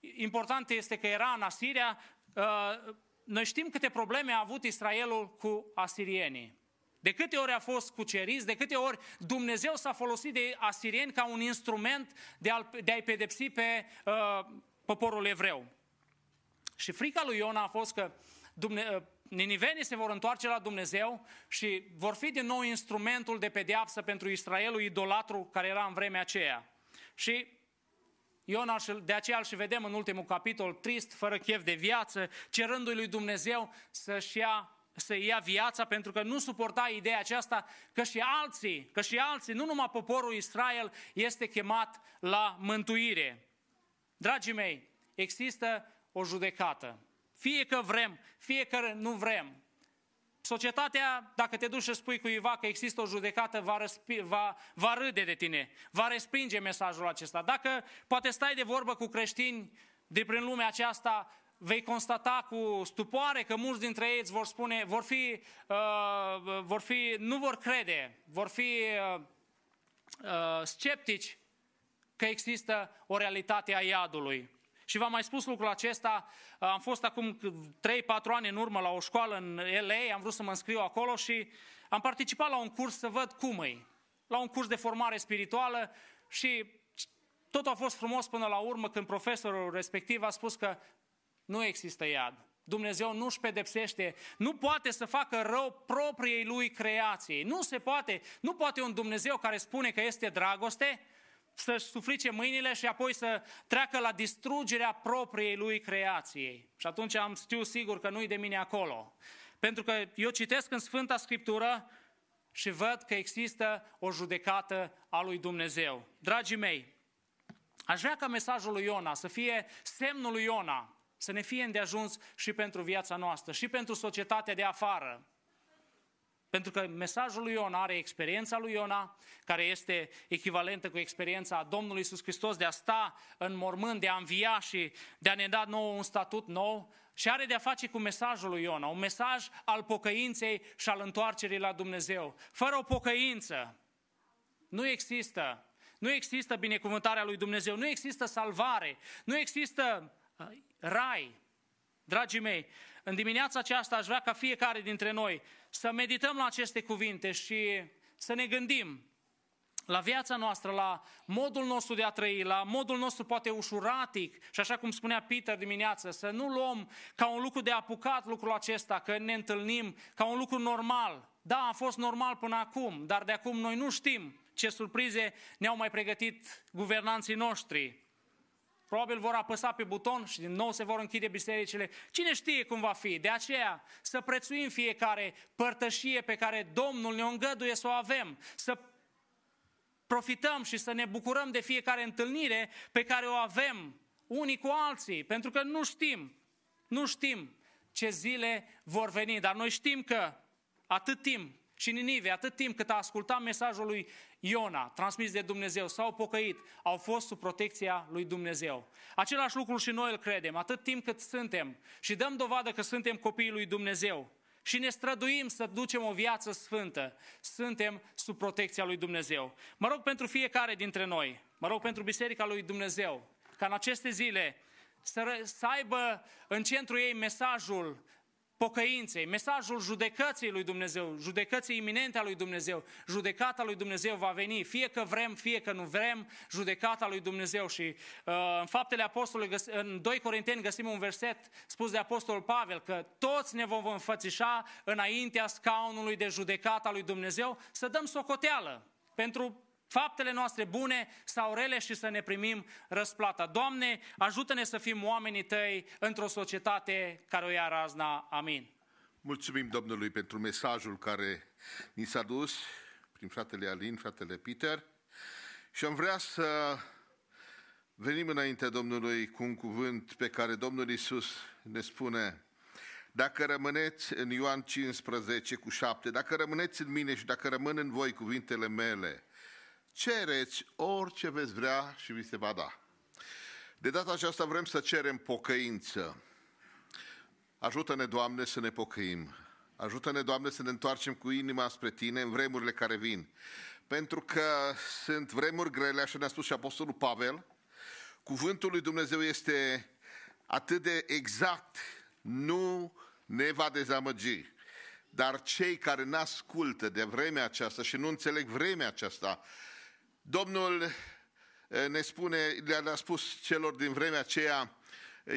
important este că era în Asiria, uh, noi știm câte probleme a avut Israelul cu asirienii. De câte ori a fost cuceriți, de câte ori Dumnezeu s-a folosit de asirieni ca un instrument de, a, de a-i pedepsi pe uh, poporul evreu. Și frica lui Iona a fost că Dumne, uh, ninivenii se vor întoarce la Dumnezeu și vor fi din nou instrumentul de pedeapsă pentru Israelul idolatru care era în vremea aceea. Și Iona, de aceea îl și vedem în ultimul capitol, trist, fără chef de viață, cerându-i lui Dumnezeu să-și ia să ia viața pentru că nu suporta ideea aceasta că și alții, că și alții, nu numai poporul Israel este chemat la mântuire. Dragii mei, există o judecată. Fie că vrem, fie că nu vrem. Societatea, dacă te duci și spui cuiva că există o judecată, va, răspi, va, va râde de tine, va respinge mesajul acesta. Dacă poate stai de vorbă cu creștini de prin lumea aceasta, vei constata cu stupoare că mulți dintre ei îți vor spune, vor fi, uh, vor fi nu vor crede, vor fi uh, uh, sceptici că există o realitate a iadului. Și v-am mai spus lucrul acesta, am fost acum 3-4 ani în urmă la o școală în LA, am vrut să mă înscriu acolo și am participat la un curs să văd cum e. La un curs de formare spirituală și totul a fost frumos până la urmă când profesorul respectiv a spus că nu există iad. Dumnezeu nu își pedepsește, nu poate să facă rău propriei lui creației. Nu se poate, nu poate un Dumnezeu care spune că este dragoste să-și suflice mâinile și apoi să treacă la distrugerea propriei lui creației. Și atunci am știu sigur că nu-i de mine acolo. Pentru că eu citesc în Sfânta Scriptură și văd că există o judecată a lui Dumnezeu. Dragii mei, aș vrea ca mesajul lui Iona să fie semnul lui Iona, să ne fie îndeajuns și pentru viața noastră, și pentru societatea de afară. Pentru că mesajul lui Iona are experiența lui Iona, care este echivalentă cu experiența Domnului Iisus Hristos de a sta în mormânt, de a învia și de a ne da nouă un statut nou și are de a face cu mesajul lui Iona, un mesaj al pocăinței și al întoarcerii la Dumnezeu. Fără o pocăință nu există, nu există binecuvântarea lui Dumnezeu, nu există salvare, nu există uh, rai. Dragii mei, în dimineața aceasta aș vrea ca fiecare dintre noi să medităm la aceste cuvinte și să ne gândim la viața noastră, la modul nostru de a trăi, la modul nostru poate ușuratic și așa cum spunea Peter dimineață, să nu luăm ca un lucru de apucat lucrul acesta, că ne întâlnim ca un lucru normal. Da, a fost normal până acum, dar de acum noi nu știm ce surprize ne-au mai pregătit guvernanții noștri. Probabil vor apăsa pe buton și din nou se vor închide bisericile. Cine știe cum va fi? De aceea să prețuim fiecare părtășie pe care Domnul ne îngăduie să o avem. Să profităm și să ne bucurăm de fiecare întâlnire pe care o avem unii cu alții. Pentru că nu știm, nu știm ce zile vor veni, dar noi știm că atât timp și Ninive, atât timp cât a ascultat mesajul lui Iona, transmis de Dumnezeu, s-au pocăit, au fost sub protecția lui Dumnezeu. Același lucru și noi îl credem, atât timp cât suntem și dăm dovadă că suntem copiii lui Dumnezeu și ne străduim să ducem o viață sfântă, suntem sub protecția lui Dumnezeu. Mă rog pentru fiecare dintre noi, mă rog pentru Biserica lui Dumnezeu, ca în aceste zile să, ră- să aibă în centru ei mesajul pocăinței, mesajul judecății lui Dumnezeu, judecății iminente a lui Dumnezeu, judecata lui Dumnezeu va veni, fie că vrem, fie că nu vrem, judecata lui Dumnezeu. Și uh, în faptele apostolului, găs- în 2 Corinteni găsim un verset spus de apostolul Pavel, că toți ne vom înfățișa înaintea scaunului de judecata lui Dumnezeu să dăm socoteală pentru faptele noastre bune sau rele și să ne primim răsplata. Doamne, ajută-ne să fim oamenii Tăi într-o societate care o ia razna. Amin. Mulțumim Domnului pentru mesajul care ni s-a dus prin fratele Alin, fratele Peter și am vrea să venim înainte Domnului cu un cuvânt pe care Domnul Isus ne spune dacă rămâneți în Ioan 15 cu 7, dacă rămâneți în mine și dacă rămân în voi cuvintele mele, cereți orice veți vrea și vi se va da. De data aceasta vrem să cerem pocăință. Ajută-ne, Doamne, să ne pocăim. Ajută-ne, Doamne, să ne întoarcem cu inima spre Tine în vremurile care vin. Pentru că sunt vremuri grele, așa ne-a spus și Apostolul Pavel, cuvântul lui Dumnezeu este atât de exact, nu ne va dezamăgi. Dar cei care nu ascultă de vremea aceasta și nu înțeleg vremea aceasta, Domnul eh, ne spune, le-a spus celor din vremea aceea,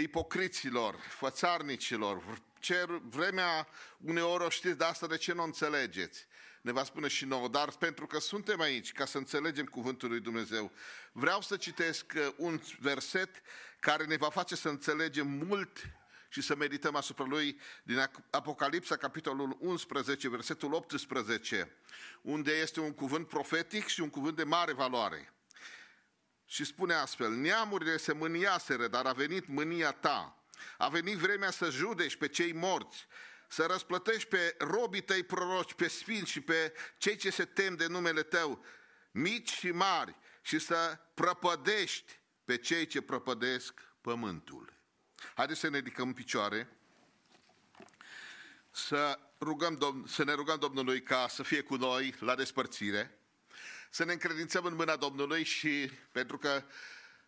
ipocriților, fățarnicilor, cer, vremea uneori o știți, de asta de ce nu o înțelegeți? Ne va spune și nouă, dar pentru că suntem aici ca să înțelegem cuvântul lui Dumnezeu, vreau să citesc eh, un verset care ne va face să înțelegem mult și să medităm asupra lui din Apocalipsa, capitolul 11, versetul 18, unde este un cuvânt profetic și un cuvânt de mare valoare. Și spune astfel, neamurile se mâniaseră, dar a venit mânia ta. A venit vremea să judești pe cei morți, să răsplătești pe robii tăi proroci, pe sfinți și pe cei ce se tem de numele tău, mici și mari, și să prăpădești pe cei ce prăpădesc pământul. Haideți să ne ridicăm în picioare, să, rugăm, Domn- să ne rugăm Domnului ca să fie cu noi la despărțire, să ne încredințăm în mâna Domnului și pentru că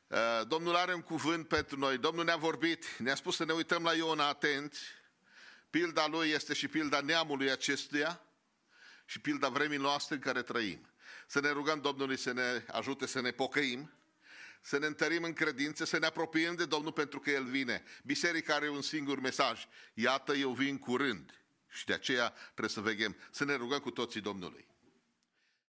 uh, Domnul are un cuvânt pentru noi, Domnul ne-a vorbit, ne-a spus să ne uităm la Iona atenți, pilda lui este și pilda neamului acestuia și pilda vremii noastre în care trăim. Să ne rugăm Domnului să ne ajute să ne pocăim, să ne întărim în credință, să ne apropiem de Domnul pentru că El vine. Biserica are un singur mesaj. Iată, eu vin curând. Și de aceea trebuie să veghem, să ne rugăm cu toții Domnului.